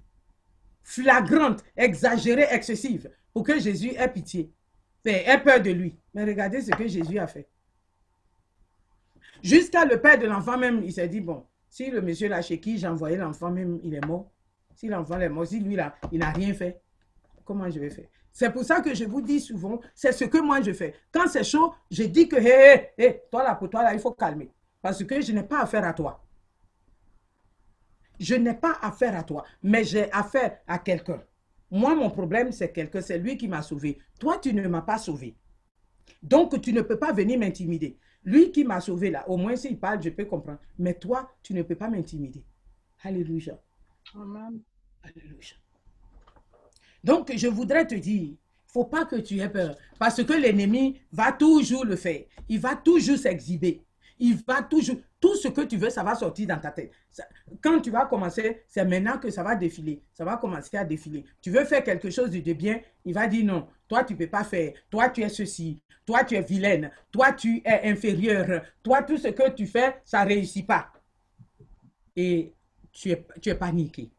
flagrante, exagérée, excessive, pour que Jésus ait pitié, ait peur de lui. Mais regardez ce que Jésus a fait. Jusqu'à le père de l'enfant même, il s'est dit, bon, si le monsieur là chez qui j'ai envoyé l'enfant même, il est mort, si l'enfant est mort, si lui là, il n'a rien fait, comment je vais faire? C'est pour ça que je vous dis souvent, c'est ce que moi je fais. Quand c'est chaud, je dis que, hé, hé, hé, toi là, pour toi là, il faut calmer. Parce que je n'ai pas affaire à toi. Je n'ai pas affaire à toi, mais j'ai affaire à quelqu'un. Moi, mon problème, c'est quelqu'un, c'est lui qui m'a sauvé. Toi, tu ne m'as pas sauvé. Donc, tu ne peux pas venir m'intimider. Lui qui m'a sauvé là, au moins s'il parle, je peux comprendre. Mais toi, tu ne peux pas m'intimider. Alléluia. Amen. Alléluia. Donc, je voudrais te dire, faut pas que tu aies peur. Parce que l'ennemi va toujours le faire. Il va toujours s'exhiber. Il va toujours, tout ce que tu veux, ça va sortir dans ta tête. Quand tu vas commencer, c'est maintenant que ça va défiler. Ça va commencer à défiler. Tu veux faire quelque chose de bien, il va dire non. Toi, tu peux pas faire. Toi, tu es ceci. Toi, tu es vilaine. Toi, tu es inférieure. Toi, tout ce que tu fais, ça réussit pas. Et tu es, tu es paniqué.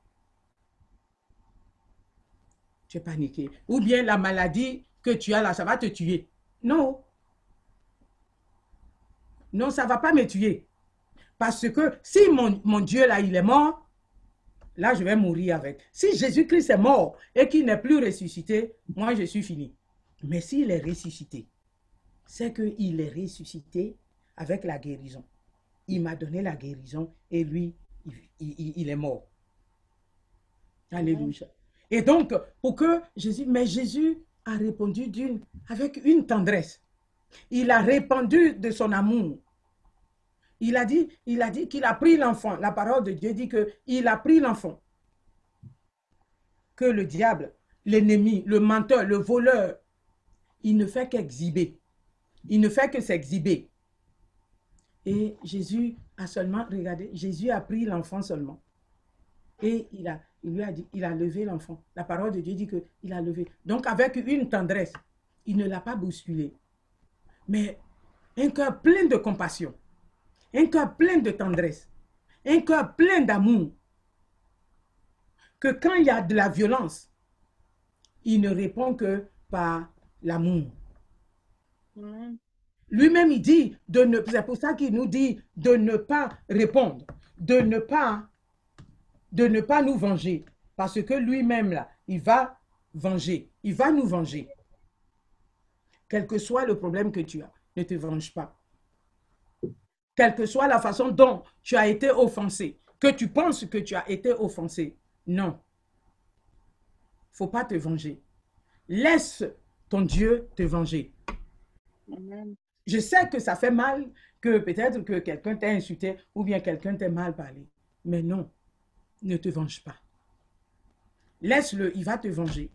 Tu es paniqué. Ou bien la maladie que tu as là, ça va te tuer. Non. Non, ça ne va pas me tuer. Parce que si mon, Dieu là, il est mort, là, je vais mourir avec. Si Jésus-Christ est mort et qu'il n'est plus ressuscité, moi, je suis fini. Mais s'il est ressuscité, c'est qu'il est ressuscité avec la guérison. Il m'a donné la guérison et lui, il est mort. Alléluia. Et donc, pour que Jésus, mais Jésus a répondu d'une, avec une tendresse. Il a répandu de son amour. Il a dit, il a dit qu'il a pris l'enfant. La parole de Dieu dit que il a pris l'enfant. Que le diable, l'ennemi, le menteur, le voleur, il ne fait qu'exhiber. Il ne fait que s'exhiber. Et Jésus a seulement, regardez, Jésus a pris l'enfant seulement. Et il, a, il lui a dit, il a levé l'enfant. La parole de Dieu dit qu'il a levé. Donc avec une tendresse, il ne l'a pas bousculé. Mais un cœur plein de compassion, un cœur plein de tendresse, un cœur plein d'amour. Que quand il y a de la violence, il ne répond que par l'amour. Lui-même, il dit, de ne, c'est pour ça qu'il nous dit de ne pas répondre, de ne pas, de ne pas nous venger. Parce que lui-même, là, il va venger, il va nous venger. Quel que soit le problème que tu as, ne te venge pas. Quelle que soit la façon dont tu as été offensé, que tu penses que tu as été offensé, non. faut pas te venger. Laisse ton Dieu te venger. Je sais que ça fait mal, que peut-être que quelqu'un t'a insulté ou bien quelqu'un t'a mal parlé. Mais non, ne te venge pas. Laisse-le, il va te venger.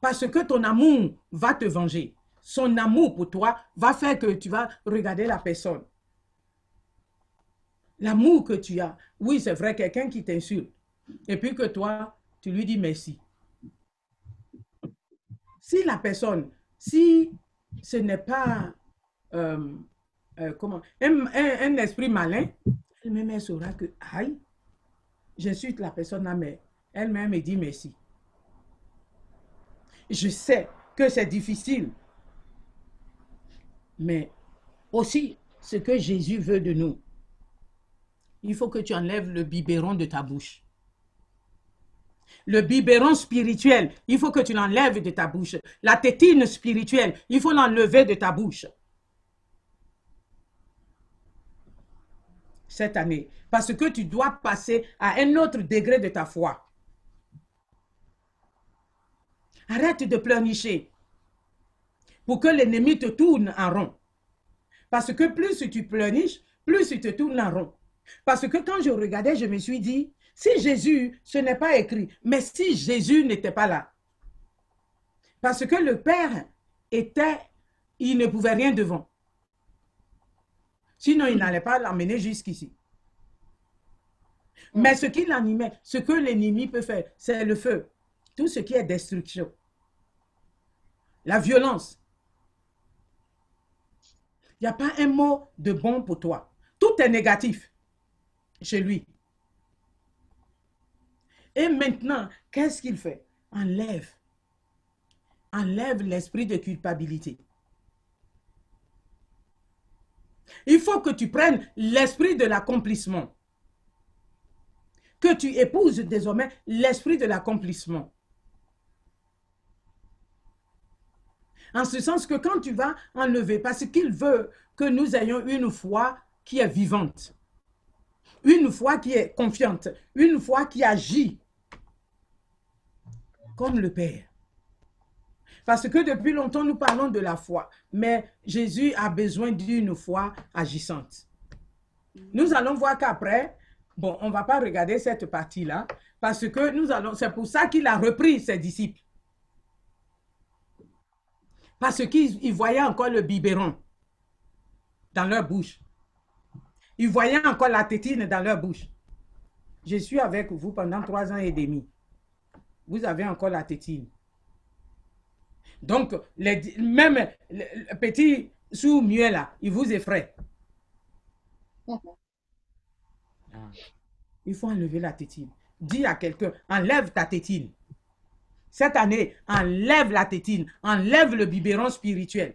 Parce que ton amour va te venger. Son amour pour toi va faire que tu vas regarder la personne. L'amour que tu as, oui, c'est vrai, quelqu'un qui t'insulte. Et puis que toi, tu lui dis merci. Si la personne, si ce n'est pas euh, euh, comment, un, un- esprit malin, elle-même elle saura que, aïe, j'insulte la personne là, elle-même me dit merci. Je sais que c'est difficile, mais aussi ce que Jésus veut de nous, il faut que tu enlèves le biberon de ta bouche. Le biberon spirituel, il faut que tu l'enlèves de ta bouche. La tétine spirituelle, il faut l'enlever de ta bouche. Cette année. Parce que tu dois passer à un autre degré de ta foi. Arrête de pleurnicher pour que l'ennemi te tourne en rond. Parce que plus tu pleurniches, plus tu te tournes en rond. Parce que quand je regardais, je me suis dit, si Jésus, ce n'est pas écrit, mais si Jésus n'était pas là, parce que le Père était, il ne pouvait rien devant. Sinon, il n'allait pas l'emmener jusqu'ici. Mais ce qui l'animait, ce que l'ennemi peut faire, c'est le feu. Tout ce qui est destruction. La violence. Il n'y a pas un mot de bon pour toi. Tout est négatif chez lui. Et maintenant, qu'est-ce qu'il fait? Enlève. Enlève l'esprit de culpabilité. Il faut que tu prennes l'esprit de l'accomplissement. Que tu épouses désormais l'esprit de l'accomplissement. En ce sens que quand tu vas enlever, parce qu'il veut que nous ayons une foi qui est vivante. une foi qui est confiante, une foi qui agit comme le Père. Parce que depuis longtemps, nous parlons de la foi, mais Jésus a besoin d'une foi agissante. Nous allons voir qu'après, bon, on ne va pas regarder cette partie-là, parce que nous allons, c'est pour ça qu'il a repris ses disciples. Parce qu'ils voyaient encore le biberon dans leur bouche. Ils voyaient encore la tétine dans leur bouche. Je suis avec vous pendant trois ans et demi. Vous avez encore la tétine. Donc, les, même le, petit sous-muet là, il vous effraie. Ah. Il faut enlever la tétine. Dis à quelqu'un, enlève ta tétine. Cette année, enlève la tétine, enlève le biberon spirituel.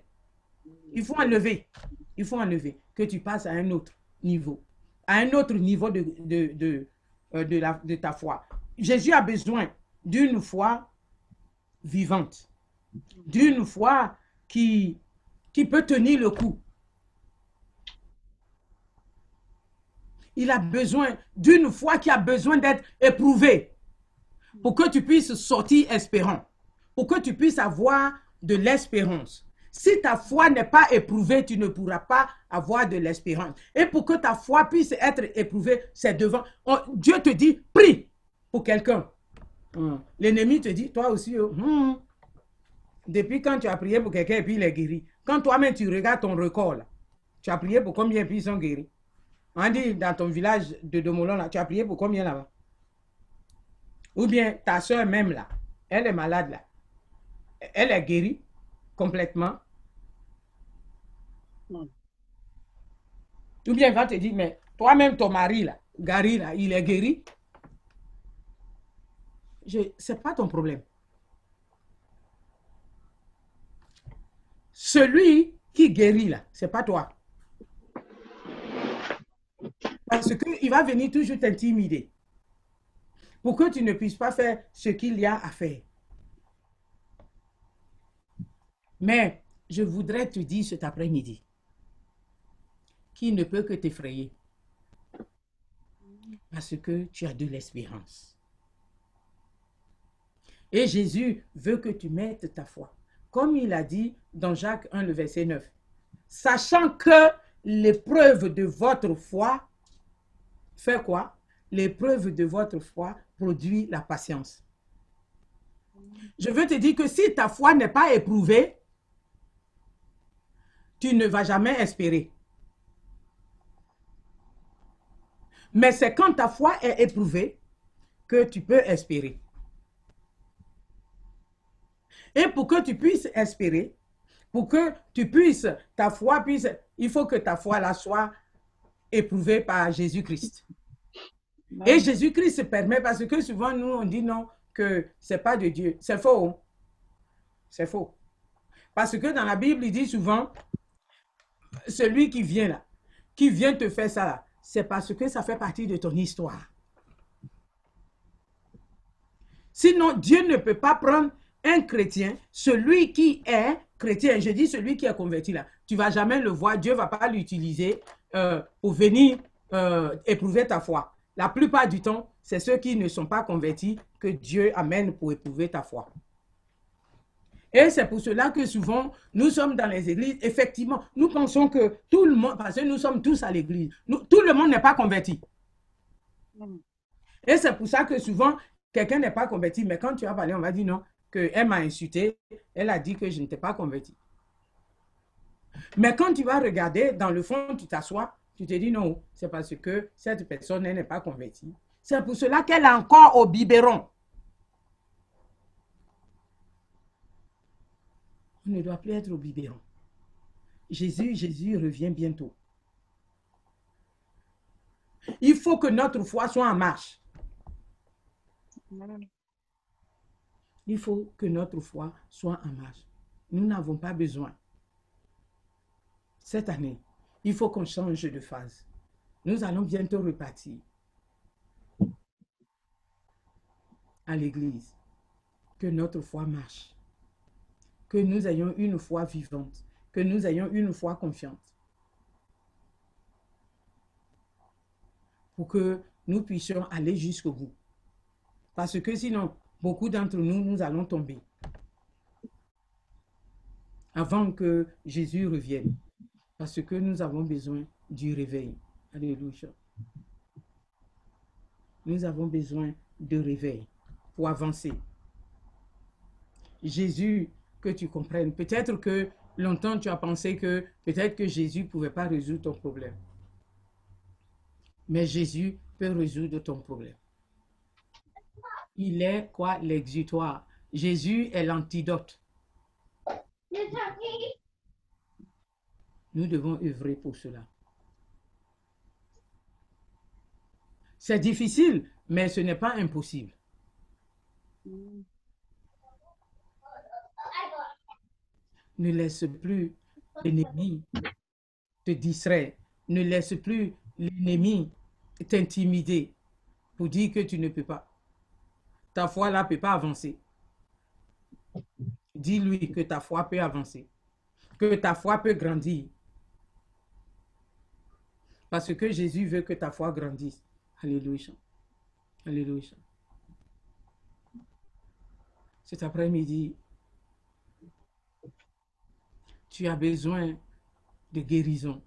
Il faut enlever. Il faut enlever. Que tu passes à un autre niveau. À un autre niveau de, de, de, euh, de, ta foi. Jésus a besoin d'une foi vivante. D'une foi qui, qui peut tenir le coup. Il a besoin d'une foi qui a besoin d'être éprouvée pour que tu puisses sortir espérant, pour que tu puisses avoir de l'espérance. Si ta foi n'est pas éprouvée, tu ne pourras pas avoir de l'espérance. Et pour que ta foi puisse être éprouvée, c'est devant. Dieu te dit, prie pour quelqu'un. Hmm. L'ennemi te dit, toi aussi, oh, hmm. depuis quand tu as prié pour quelqu'un et puis il est guéri? Quand toi-même tu regardes ton record, tu as prié pour combien et puis ils sont guéris? On dit dans ton village de Domolon, tu as prié pour combien là-bas? Ou bien ta soeur même là, elle est malade là. Elle est guérie complètement. Ou bien elle va te dire, mais toi-même, ton mari là, Gary là, il est guéri. Ce n'est pas ton problème. Celui qui guérit là, ce n'est pas toi. Parce qu'il va venir toujours t'intimider pour que tu ne puisses pas faire ce qu'il y a à faire. Mais je voudrais te dire cet après-midi qu'il ne peut que t'effrayer parce que tu as de l'espérance. Et Jésus veut que tu mettes ta foi. Comme il a dit dans Jacques 1, le verset 9. Sachant que l'épreuve de votre foi fait quoi? L'épreuve de votre foi produit la patience. Je veux te dire que si ta foi n'est pas éprouvée, tu ne vas jamais espérer. Mais c'est quand ta foi est éprouvée que tu peux espérer. Et pour que tu puisses espérer, pour que tu puisses, ta foi puisse, il faut que ta foi là soit éprouvée par Jésus-Christ. Et Jésus-Christ se permet parce que souvent nous on dit non, que ce n'est pas de Dieu. C'est faux. C'est faux. Parce que dans la Bible, il dit souvent, celui qui vient là, qui vient te faire ça là, c'est parce que ça fait partie de ton histoire. Sinon, Dieu ne peut pas prendre un chrétien, celui qui est chrétien, je dis celui qui est converti là, tu vas jamais le voir, Dieu ne va pas l'utiliser euh, pour venir euh, éprouver ta foi. La plupart du temps, c'est ceux qui ne sont pas convertis que Dieu amène pour éprouver ta foi. Et c'est pour cela que souvent, nous sommes dans les églises, effectivement, nous pensons que tout le monde, parce que nous sommes tous à l'église, tout le monde n'est pas converti. Et c'est pour ça que souvent, quelqu'un n'est pas converti, mais quand tu as parlé, on va dire non, qu'elle m'a insulté, elle a dit que je n'étais pas converti. Mais quand tu vas regarder, dans le fond, tu t'assois, tu te dis non, c'est parce que cette personne n'est pas convertie. C'est pour cela qu'elle est encore au biberon. On ne doit plus être au biberon. Jésus, Jésus revient bientôt. Il faut que notre foi soit en marche. Il faut que notre foi soit en marche. Nous n'avons pas besoin. Cette année, il faut qu'on change de phase. Nous allons bientôt repartir à l'église. Que notre foi marche. Que nous ayons une foi vivante. Que nous ayons une foi confiante. pour que nous puissions aller jusqu'au bout. Parce que sinon, beaucoup d'entre nous, nous allons tomber avant que Jésus revienne. Parce que nous avons besoin du réveil. Alléluia. Nous avons besoin de réveil pour avancer. Jésus, que tu comprennes. Peut-être que longtemps tu as pensé que peut-être que Jésus ne pouvait pas résoudre ton problème. Mais Jésus peut résoudre ton problème. Il est quoi l'exutoire? Jésus est l'antidote. Nous devons œuvrer pour cela. C'est difficile, mais ce n'est pas impossible. Ne laisse plus l'ennemi te distraire. Ne laisse plus l'ennemi t'intimider pour dire que tu ne peux pas. Ta foi là ne peut pas avancer. Dis-lui que ta foi peut avancer, que ta foi peut grandir. Parce que Jésus veut que ta foi grandisse. Alléluia. Alléluia. Cet après-midi, tu as besoin de guérison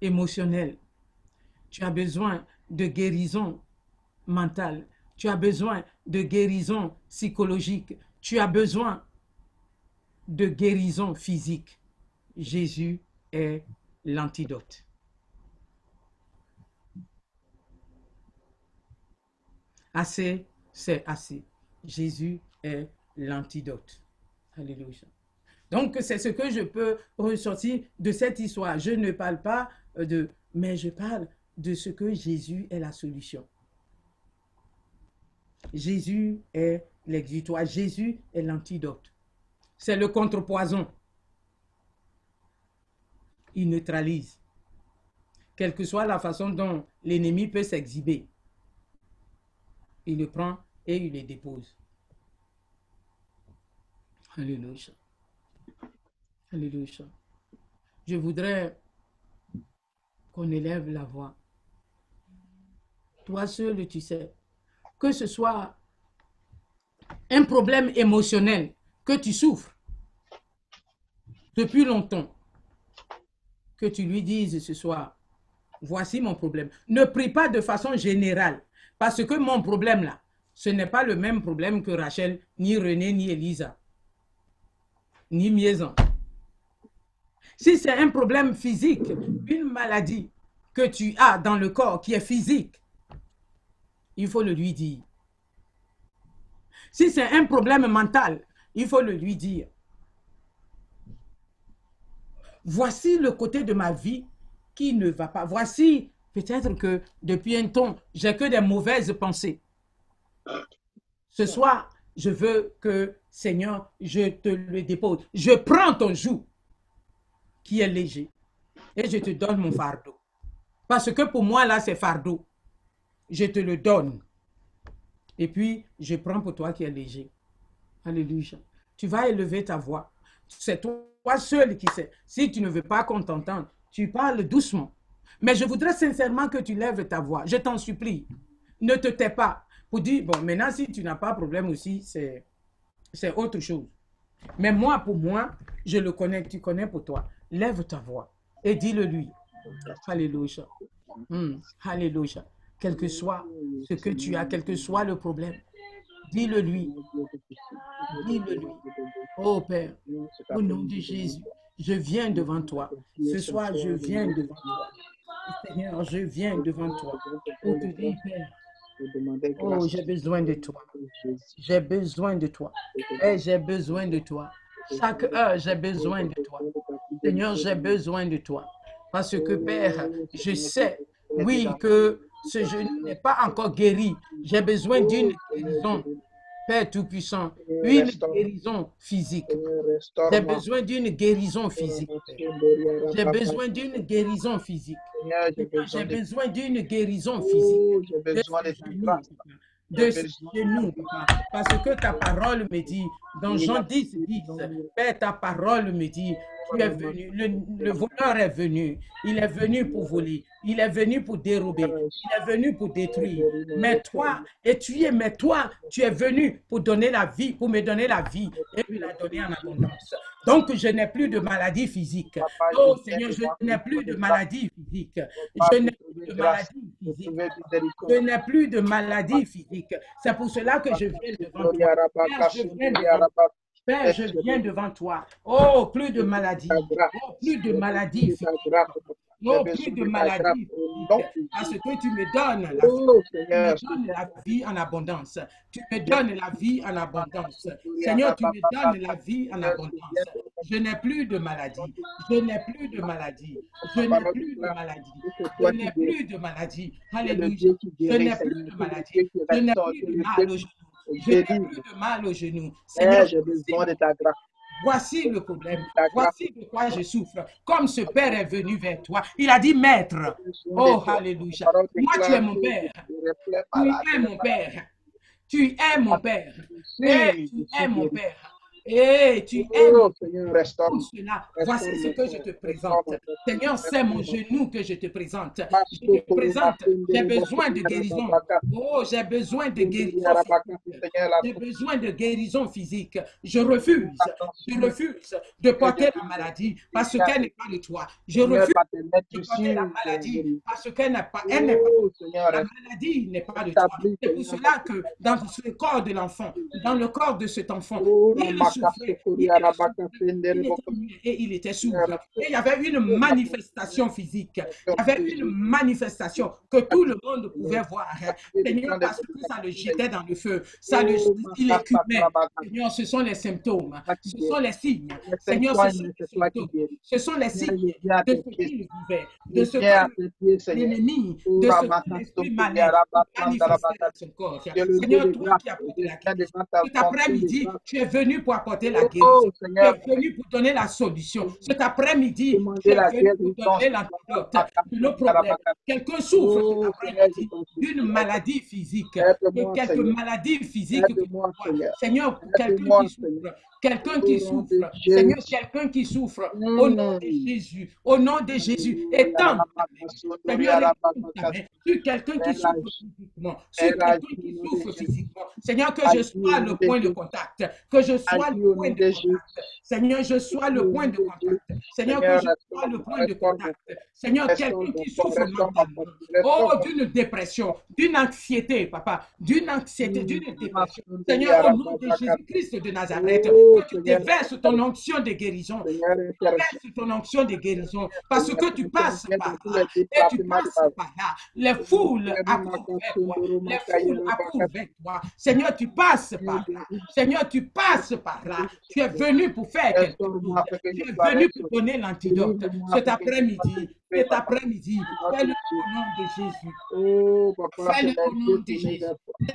émotionnelle. Tu as besoin de guérison mentale. Tu as besoin de guérison psychologique. Tu as besoin de guérison physique. Jésus est l'antidote. Assez, c'est assez. Jésus est l'antidote. Alléluia. Donc, c'est ce que je peux ressortir de cette histoire. Je ne parle pas de, mais je parle de ce que Jésus est la solution. Jésus est l'exutoire. Jésus est l'antidote. C'est le contrepoison. Il neutralise. Quelle que soit la façon dont l'ennemi peut s'exhiber, il le prend et il le dépose. Alléluia. Alléluia. Je voudrais qu'on élève la voix. Toi seul, tu sais, que ce soit un problème émotionnel que tu souffres depuis longtemps, que tu lui dises ce soir, voici mon problème. Ne prie pas de façon générale, parce que mon problème là, ce n'est pas le même problème que Rachel, ni René, ni Elisa, ni Miezan. Si c'est un problème physique, une maladie que tu as dans le corps qui est physique, il faut le lui dire. Si c'est un problème mental, il faut le lui dire. Voici le côté de ma vie qui ne va pas. Voici peut-être que depuis un temps, j'ai que des mauvaises pensées. Ce soir, je veux que, Seigneur, je te le dépose. Je prends ton joug qui est léger et je te donne mon fardeau. Parce que pour moi, là, c'est fardeau. Je te le donne. Et puis, je prends pour toi qui est léger. Alléluia. Tu vas élever ta voix. C'est toi seul qui sais. Si tu ne veux pas qu'on t'entende, tu parles doucement. Mais je voudrais sincèrement que tu lèves ta voix. Je t'en supplie. Ne te tais pas. Pour dire, bon, maintenant, si tu n'as pas de problème aussi, c'est autre chose. Mais moi, pour moi, je le connais, tu connais pour toi. Lève ta voix et dis-le lui. Alléluia. Hmm. Alléluia. Quel que soit ce que tu as, quel que soit le problème, dis-le lui. Dis-le lui. Oh Père, au nom de Jésus, je viens devant toi. Ce soir, je viens devant toi. Seigneur, je viens devant toi pour te Père, Oh, j'ai besoin de toi. J'ai besoin de toi. Et j'ai besoin de toi. Chaque heure, j'ai besoin de toi. Seigneur, j'ai besoin de toi. Parce que, Père, je sais, oui, que ce genou n'est pas encore guéri. J'ai besoin d'une guérison. Père Tout-Puissant, une guérison physique. J'ai besoin d'une guérison physique. J'ai besoin d'une guérison physique. J'ai besoin d'une guérison physique. J'ai besoin de. De genoux, parce que ta parole me dit, dans Jean 10, 10, Père, ta parole me dit, tu es venu. Le, le voleur est venu. Il est venu pour voler. Il est venu pour dérober. Il est venu pour détruire. Mais toi, et tu es, mais toi, tu es venu pour donner la vie, pour me donner la vie et me la donner en abondance. Donc, je n'ai plus de maladie physique. Oh Seigneur, je n'ai plus de maladie physique. Je n'ai plus de maladie physique. Je n'ai plus de maladie physique. C'est pour cela que je viens devant toi. Je viens devant toi. Père, je viens devant toi. Oh, plus de maladie. Oh, plus de maladie physique. Oh, plus de maladie physique. Parce que tu me donnes la vie. Oh Tu me donnes la vie en abondance. Tu me donnes la vie en abondance. Seigneur, tu me donnes la vie en abondance. Je n'ai plus de maladie. Je n'ai plus de maladie. Je n'ai plus de maladie. Je n'ai plus de maladie. Alléluia. Je n'ai plus de maladie. Je n'ai plus de mal Je n'ai plus de mal au genou. Eh, Seigneur, j'ai besoin de ta grâce. Voici le problème. Voici de quoi je souffre. Comme ce Père est venu vers toi, il a dit Maître. Oh, Alléluia. Moi, tu es mon Père. Tu es mon Père. Tu es mon Père. Tu es mon. Père. Et tu es mon Oh Seigneur, pour cela, voici ce que je te présente. Seigneur, c'est mon genou que je te présente. Je te présente. J'ai besoin de guérison. Oh, j'ai besoin de guérison. J'ai besoin de guérison physique. Je refuse. Je refuse de porter la maladie parce qu'elle n'est pas de toi. Je refuse de porter la maladie parce qu'elle n'est pas, elle n'est pas Oh la maladie n'est pas de toi. C'est pour cela que dans ce corps de l'enfant, dans le corps de cet enfant, Oh, il et il était sourd. Et il y avait une manifestation physique. Il y avait une manifestation que tout le monde pouvait voir. Seigneur, parce que ça le jetait dans le feu. Ça le, il écumait. Seigneur, ce sont les symptômes. Ce sont les signes. Seigneur, ce sont les symptômes. Ce sont les signes de ce qu'il vivait, de ce que l'ennemi, de ce que l'esprit malin manifestait dans son corps. Seigneur, toi qui apportes la guérison, cet après-midi, tu es venu pour apporter la guérison. Oh Tu es venu pour donner la solution. Cet après-midi, tu es venu pour donner l'antidote de nos problèmes. Quelqu'un souffre Oh, cet après-midi d'une maladie physique. Aide-moi, Et quelques Seigneur. maladies physiques que tu Aide-moi, vois. Seigneur. Pour quelqu'un qui souffre, quelqu'un qui souffre. Seigneur, quelqu'un qui souffre, au nom de Jésus, au nom de Jésus, étends. Seigneur, étends main sur quelqu'un qui souffre physiquement, sur quelqu'un qui souffre physiquement. Seigneur, que je sois le point de contact, que je sois le point de contact. Seigneur, je sois le point de contact. Seigneur, que je sois le point de contact. Seigneur, quelqu'un qui souffre mentalement. Oh, d'une dépression, d'une anxiété, papa, d'une anxiété, d'une dépression. Seigneur, au nom de Jésus-Christ de Nazareth, que tu déverses ton onction de guérison. Verse ton onction de guérison. Parce que tu passes par là. Et tu passes par là. Les foules approuvent vers toi. Les foules approuvent vers toi. Seigneur, tu passes par là. Seigneur, tu passes par là. Tu es venu pour faire quelque chose. Tu es venu pour donner l'antidote. Cet après-midi, cet après-midi, fais-le au nom de Jésus. Oh, Fais-le au nom de Jésus.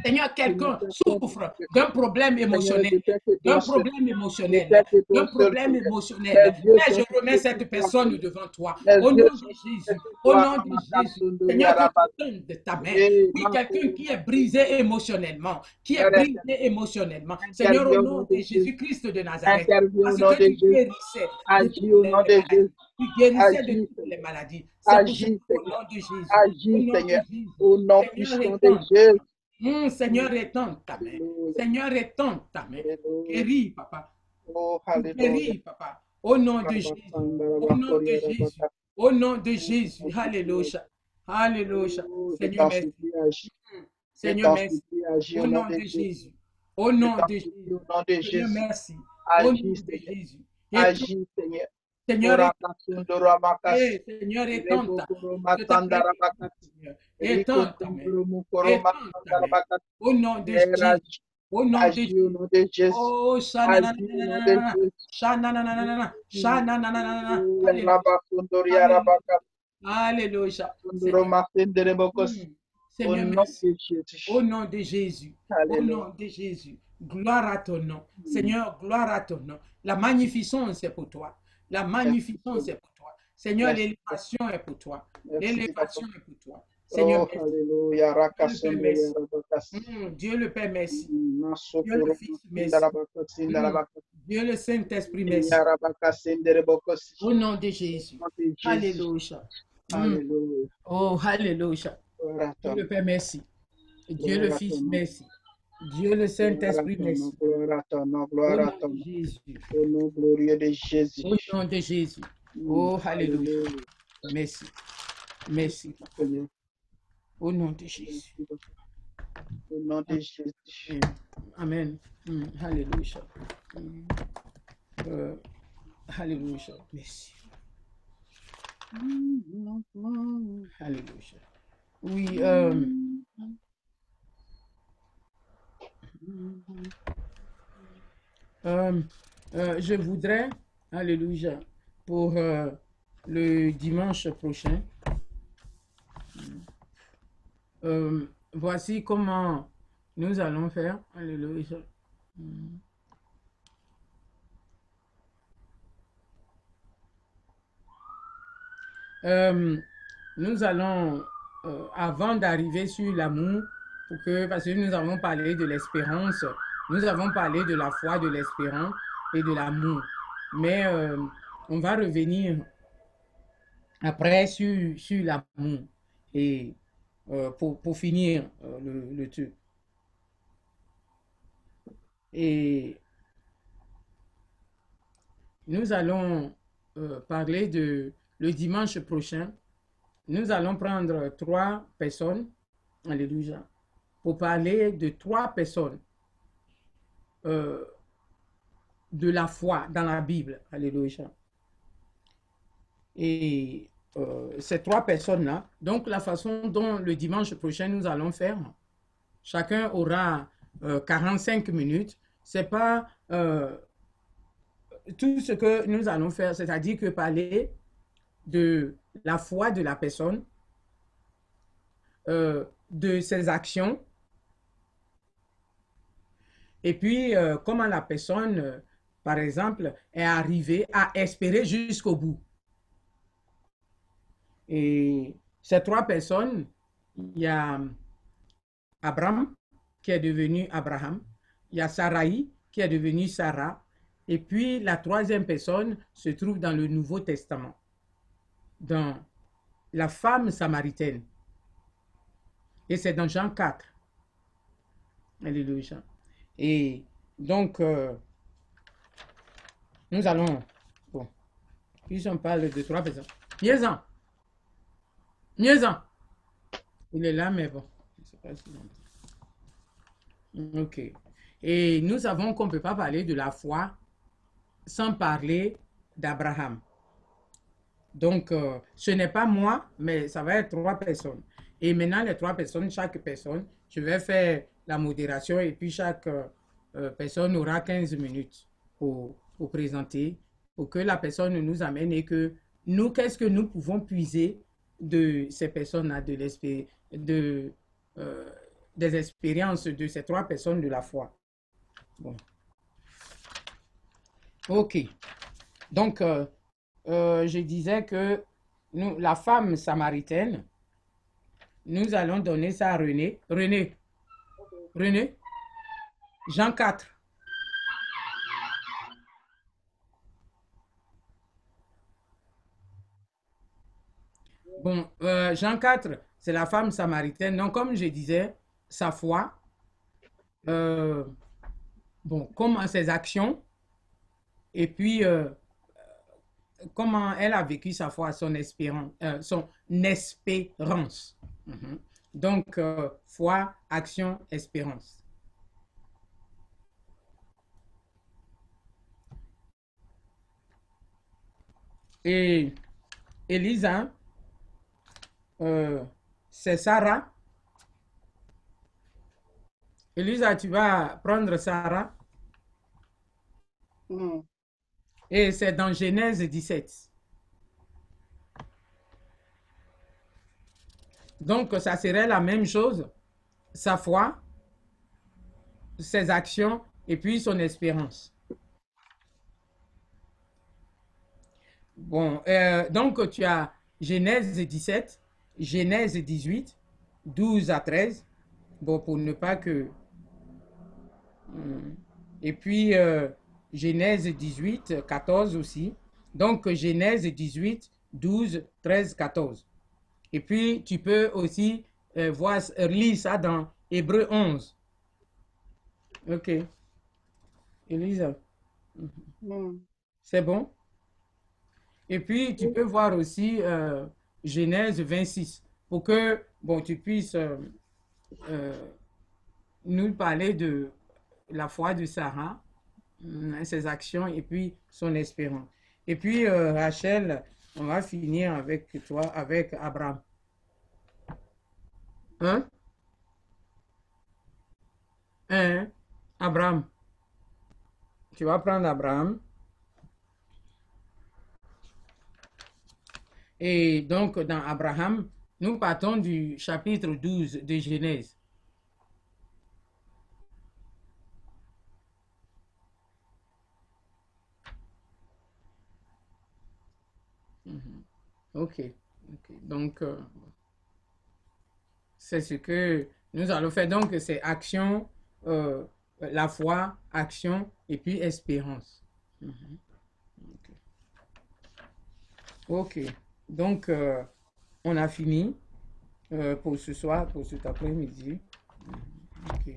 Seigneur, quelqu'un souffre d'un problème émotionnel, d'un problème émotionnel, d'un problème émotionnel. Mais je remets cette personne devant toi. Au nom de Jésus, au nom de Jésus. Seigneur, que tu de ta main. Oui, quelqu'un qui est brisé émotionnellement, qui est brisé émotionnellement. Seigneur, au nom de Jésus-Christ de Nazareth, parce que tu guérissais Agis au nom de Jésus. Tu guérissais de toutes les maladies. Agis, au nom de Jésus. Agis, Seigneur. Au nom puissant de. Jésus. Hum, Seigneur, étends ta main. Seigneur, étends ta main. Guéris, papa. Oh. Guéris, papa. Au nom de Jésus. Au nom de Jésus. Au nom de Jésus. Alléluia. Alléluia. Seigneur, merci. Seigneur, merci. Au nom de Jésus. Au nom de Jésus. Au nom de Seigneur, Jésus. merci. Au nom de. Jésus. Agis, Seigneur. Seigneur. Eh, Seigneur, makasi. Au nom de Jésus. Au nom de Jésus. Oh. Oh, Alléluia. Mm. Au nom de Jésus. Au nom de Jésus. Gloire à ton nom. Seigneur, gloire à ton nom. La magnificence est pour toi. La magnificence est pour toi. Seigneur, l'élévation est pour toi. L'élévation est pour toi. Seigneur, Oh, merci. Rabakasi. Mm, Dieu le Père, merci. Masokoro Dieu le Fils, merci. Sindarabakasi. Dieu le Saint-Esprit, merci. Au nom de Jésus. Alléluia. Mm. Oh, Alléluia. Dieu le Père, merci. Dieu le Fils, merci. Dieu le Saint-Esprit, merci. Gloire à ton nom, gloire à ton nom. Au nom glorieux de Jésus. Au nom de Jésus. Oh, Alléluia. Merci. Merci. Au nom de Jésus. Au nom de Jésus. Mm. Amen. Mm. Alléluia. Mm. Euh, Alléluia. Merci. Alléluia. Oui, euh, euh, euh, je voudrais, Alléluia, pour euh, le dimanche prochain, voici comment nous allons faire. Alléluia. Nous allons, avant d'arriver sur l'amour, parce que nous avons parlé de l'espérance, nous avons parlé de la foi, de l'espérance et de l'amour. Mais euh, on va revenir après sur, sur l'amour et euh, pour, pour finir euh, le, le truc. Et nous allons parler de le dimanche prochain. Nous allons prendre trois personnes, alléluia, pour parler de trois personnes euh, de la foi dans la Bible, alléluia. Et euh, ces trois personnes-là, donc la façon dont le dimanche prochain nous allons faire, chacun aura euh, 45 minutes. C'est pas euh, tout ce que nous allons faire, c'est-à-dire que parler de la foi de la personne, euh, de ses actions, et puis euh, comment la personne, euh, par exemple, est arrivée à espérer jusqu'au bout? Et ces trois personnes, il y a Abraham qui est devenu Abraham, il y a Sarai qui est devenue Sarah, et puis la troisième personne se trouve dans le Nouveau Testament, dans la femme samaritaine. Et c'est dans Jean 4. Alléluia. Et donc, euh, nous allons, bon, puis on parle de trois personnes. Mieux-en. Mieux-en. Il est là, mais bon. Ok. Et nous savons qu'on ne peut pas parler de la foi sans parler d'Abraham. Donc, euh, ce n'est pas moi, mais ça va être trois personnes. Et maintenant, les trois personnes, chaque personne, je vais faire la modération et puis chaque euh, euh, personne aura 15 minutes pour, pour présenter, pour que la personne nous amène et que nous, qu'est-ce que nous pouvons puiser de ces personnes-là, de euh, des expériences de ces trois personnes de la foi. Bon. Ok. Donc, je disais que nous, la femme samaritaine, nous allons donner ça à René. René. René. Jean 4. Bon, euh, Jean 4, c'est la femme samaritaine. Donc, comme je disais, sa foi, euh, bon, comment ses actions, et puis euh, comment elle a vécu sa foi, son espérance, son espérance. Mhm. Donc, euh, foi, action, espérance. Et Elisa, euh, c'est Sarah. Elisa, tu vas prendre Sarah. Et c'est dans Genèse 17. Donc, ça serait la même chose, sa foi, ses actions et puis son espérance. Bon, euh, donc tu as Genèse 17, Genèse 18 12 à 13. Bon, pour ne pas que... Hmm. Et puis, euh, Genèse 18, 14 aussi. Donc, Genèse 18, 12, 13, 14. Et puis, tu peux aussi euh, voir, euh, lire ça dans Hébreu 11. Ok. Elisa, Mm. c'est bon? Et puis, tu peux voir aussi euh, Genèse 26 pour que bon, tu puisses euh, euh, nous parler de la foi de Sarah, hum, ses actions et puis son espérance. Et puis, Rachel, on va finir avec toi, avec Abraham. Hein? Hein? Abraham. Tu vas prendre Abraham. Et donc, dans Abraham, nous partons du chapitre 12 de Genèse. Ok, ok. Donc, euh, c'est ce que nous allons faire. Donc, c'est action, euh, la foi, action et puis espérance. Mhm. Ok. Donc, euh, on a fini pour ce soir, pour cet après-midi. Ok.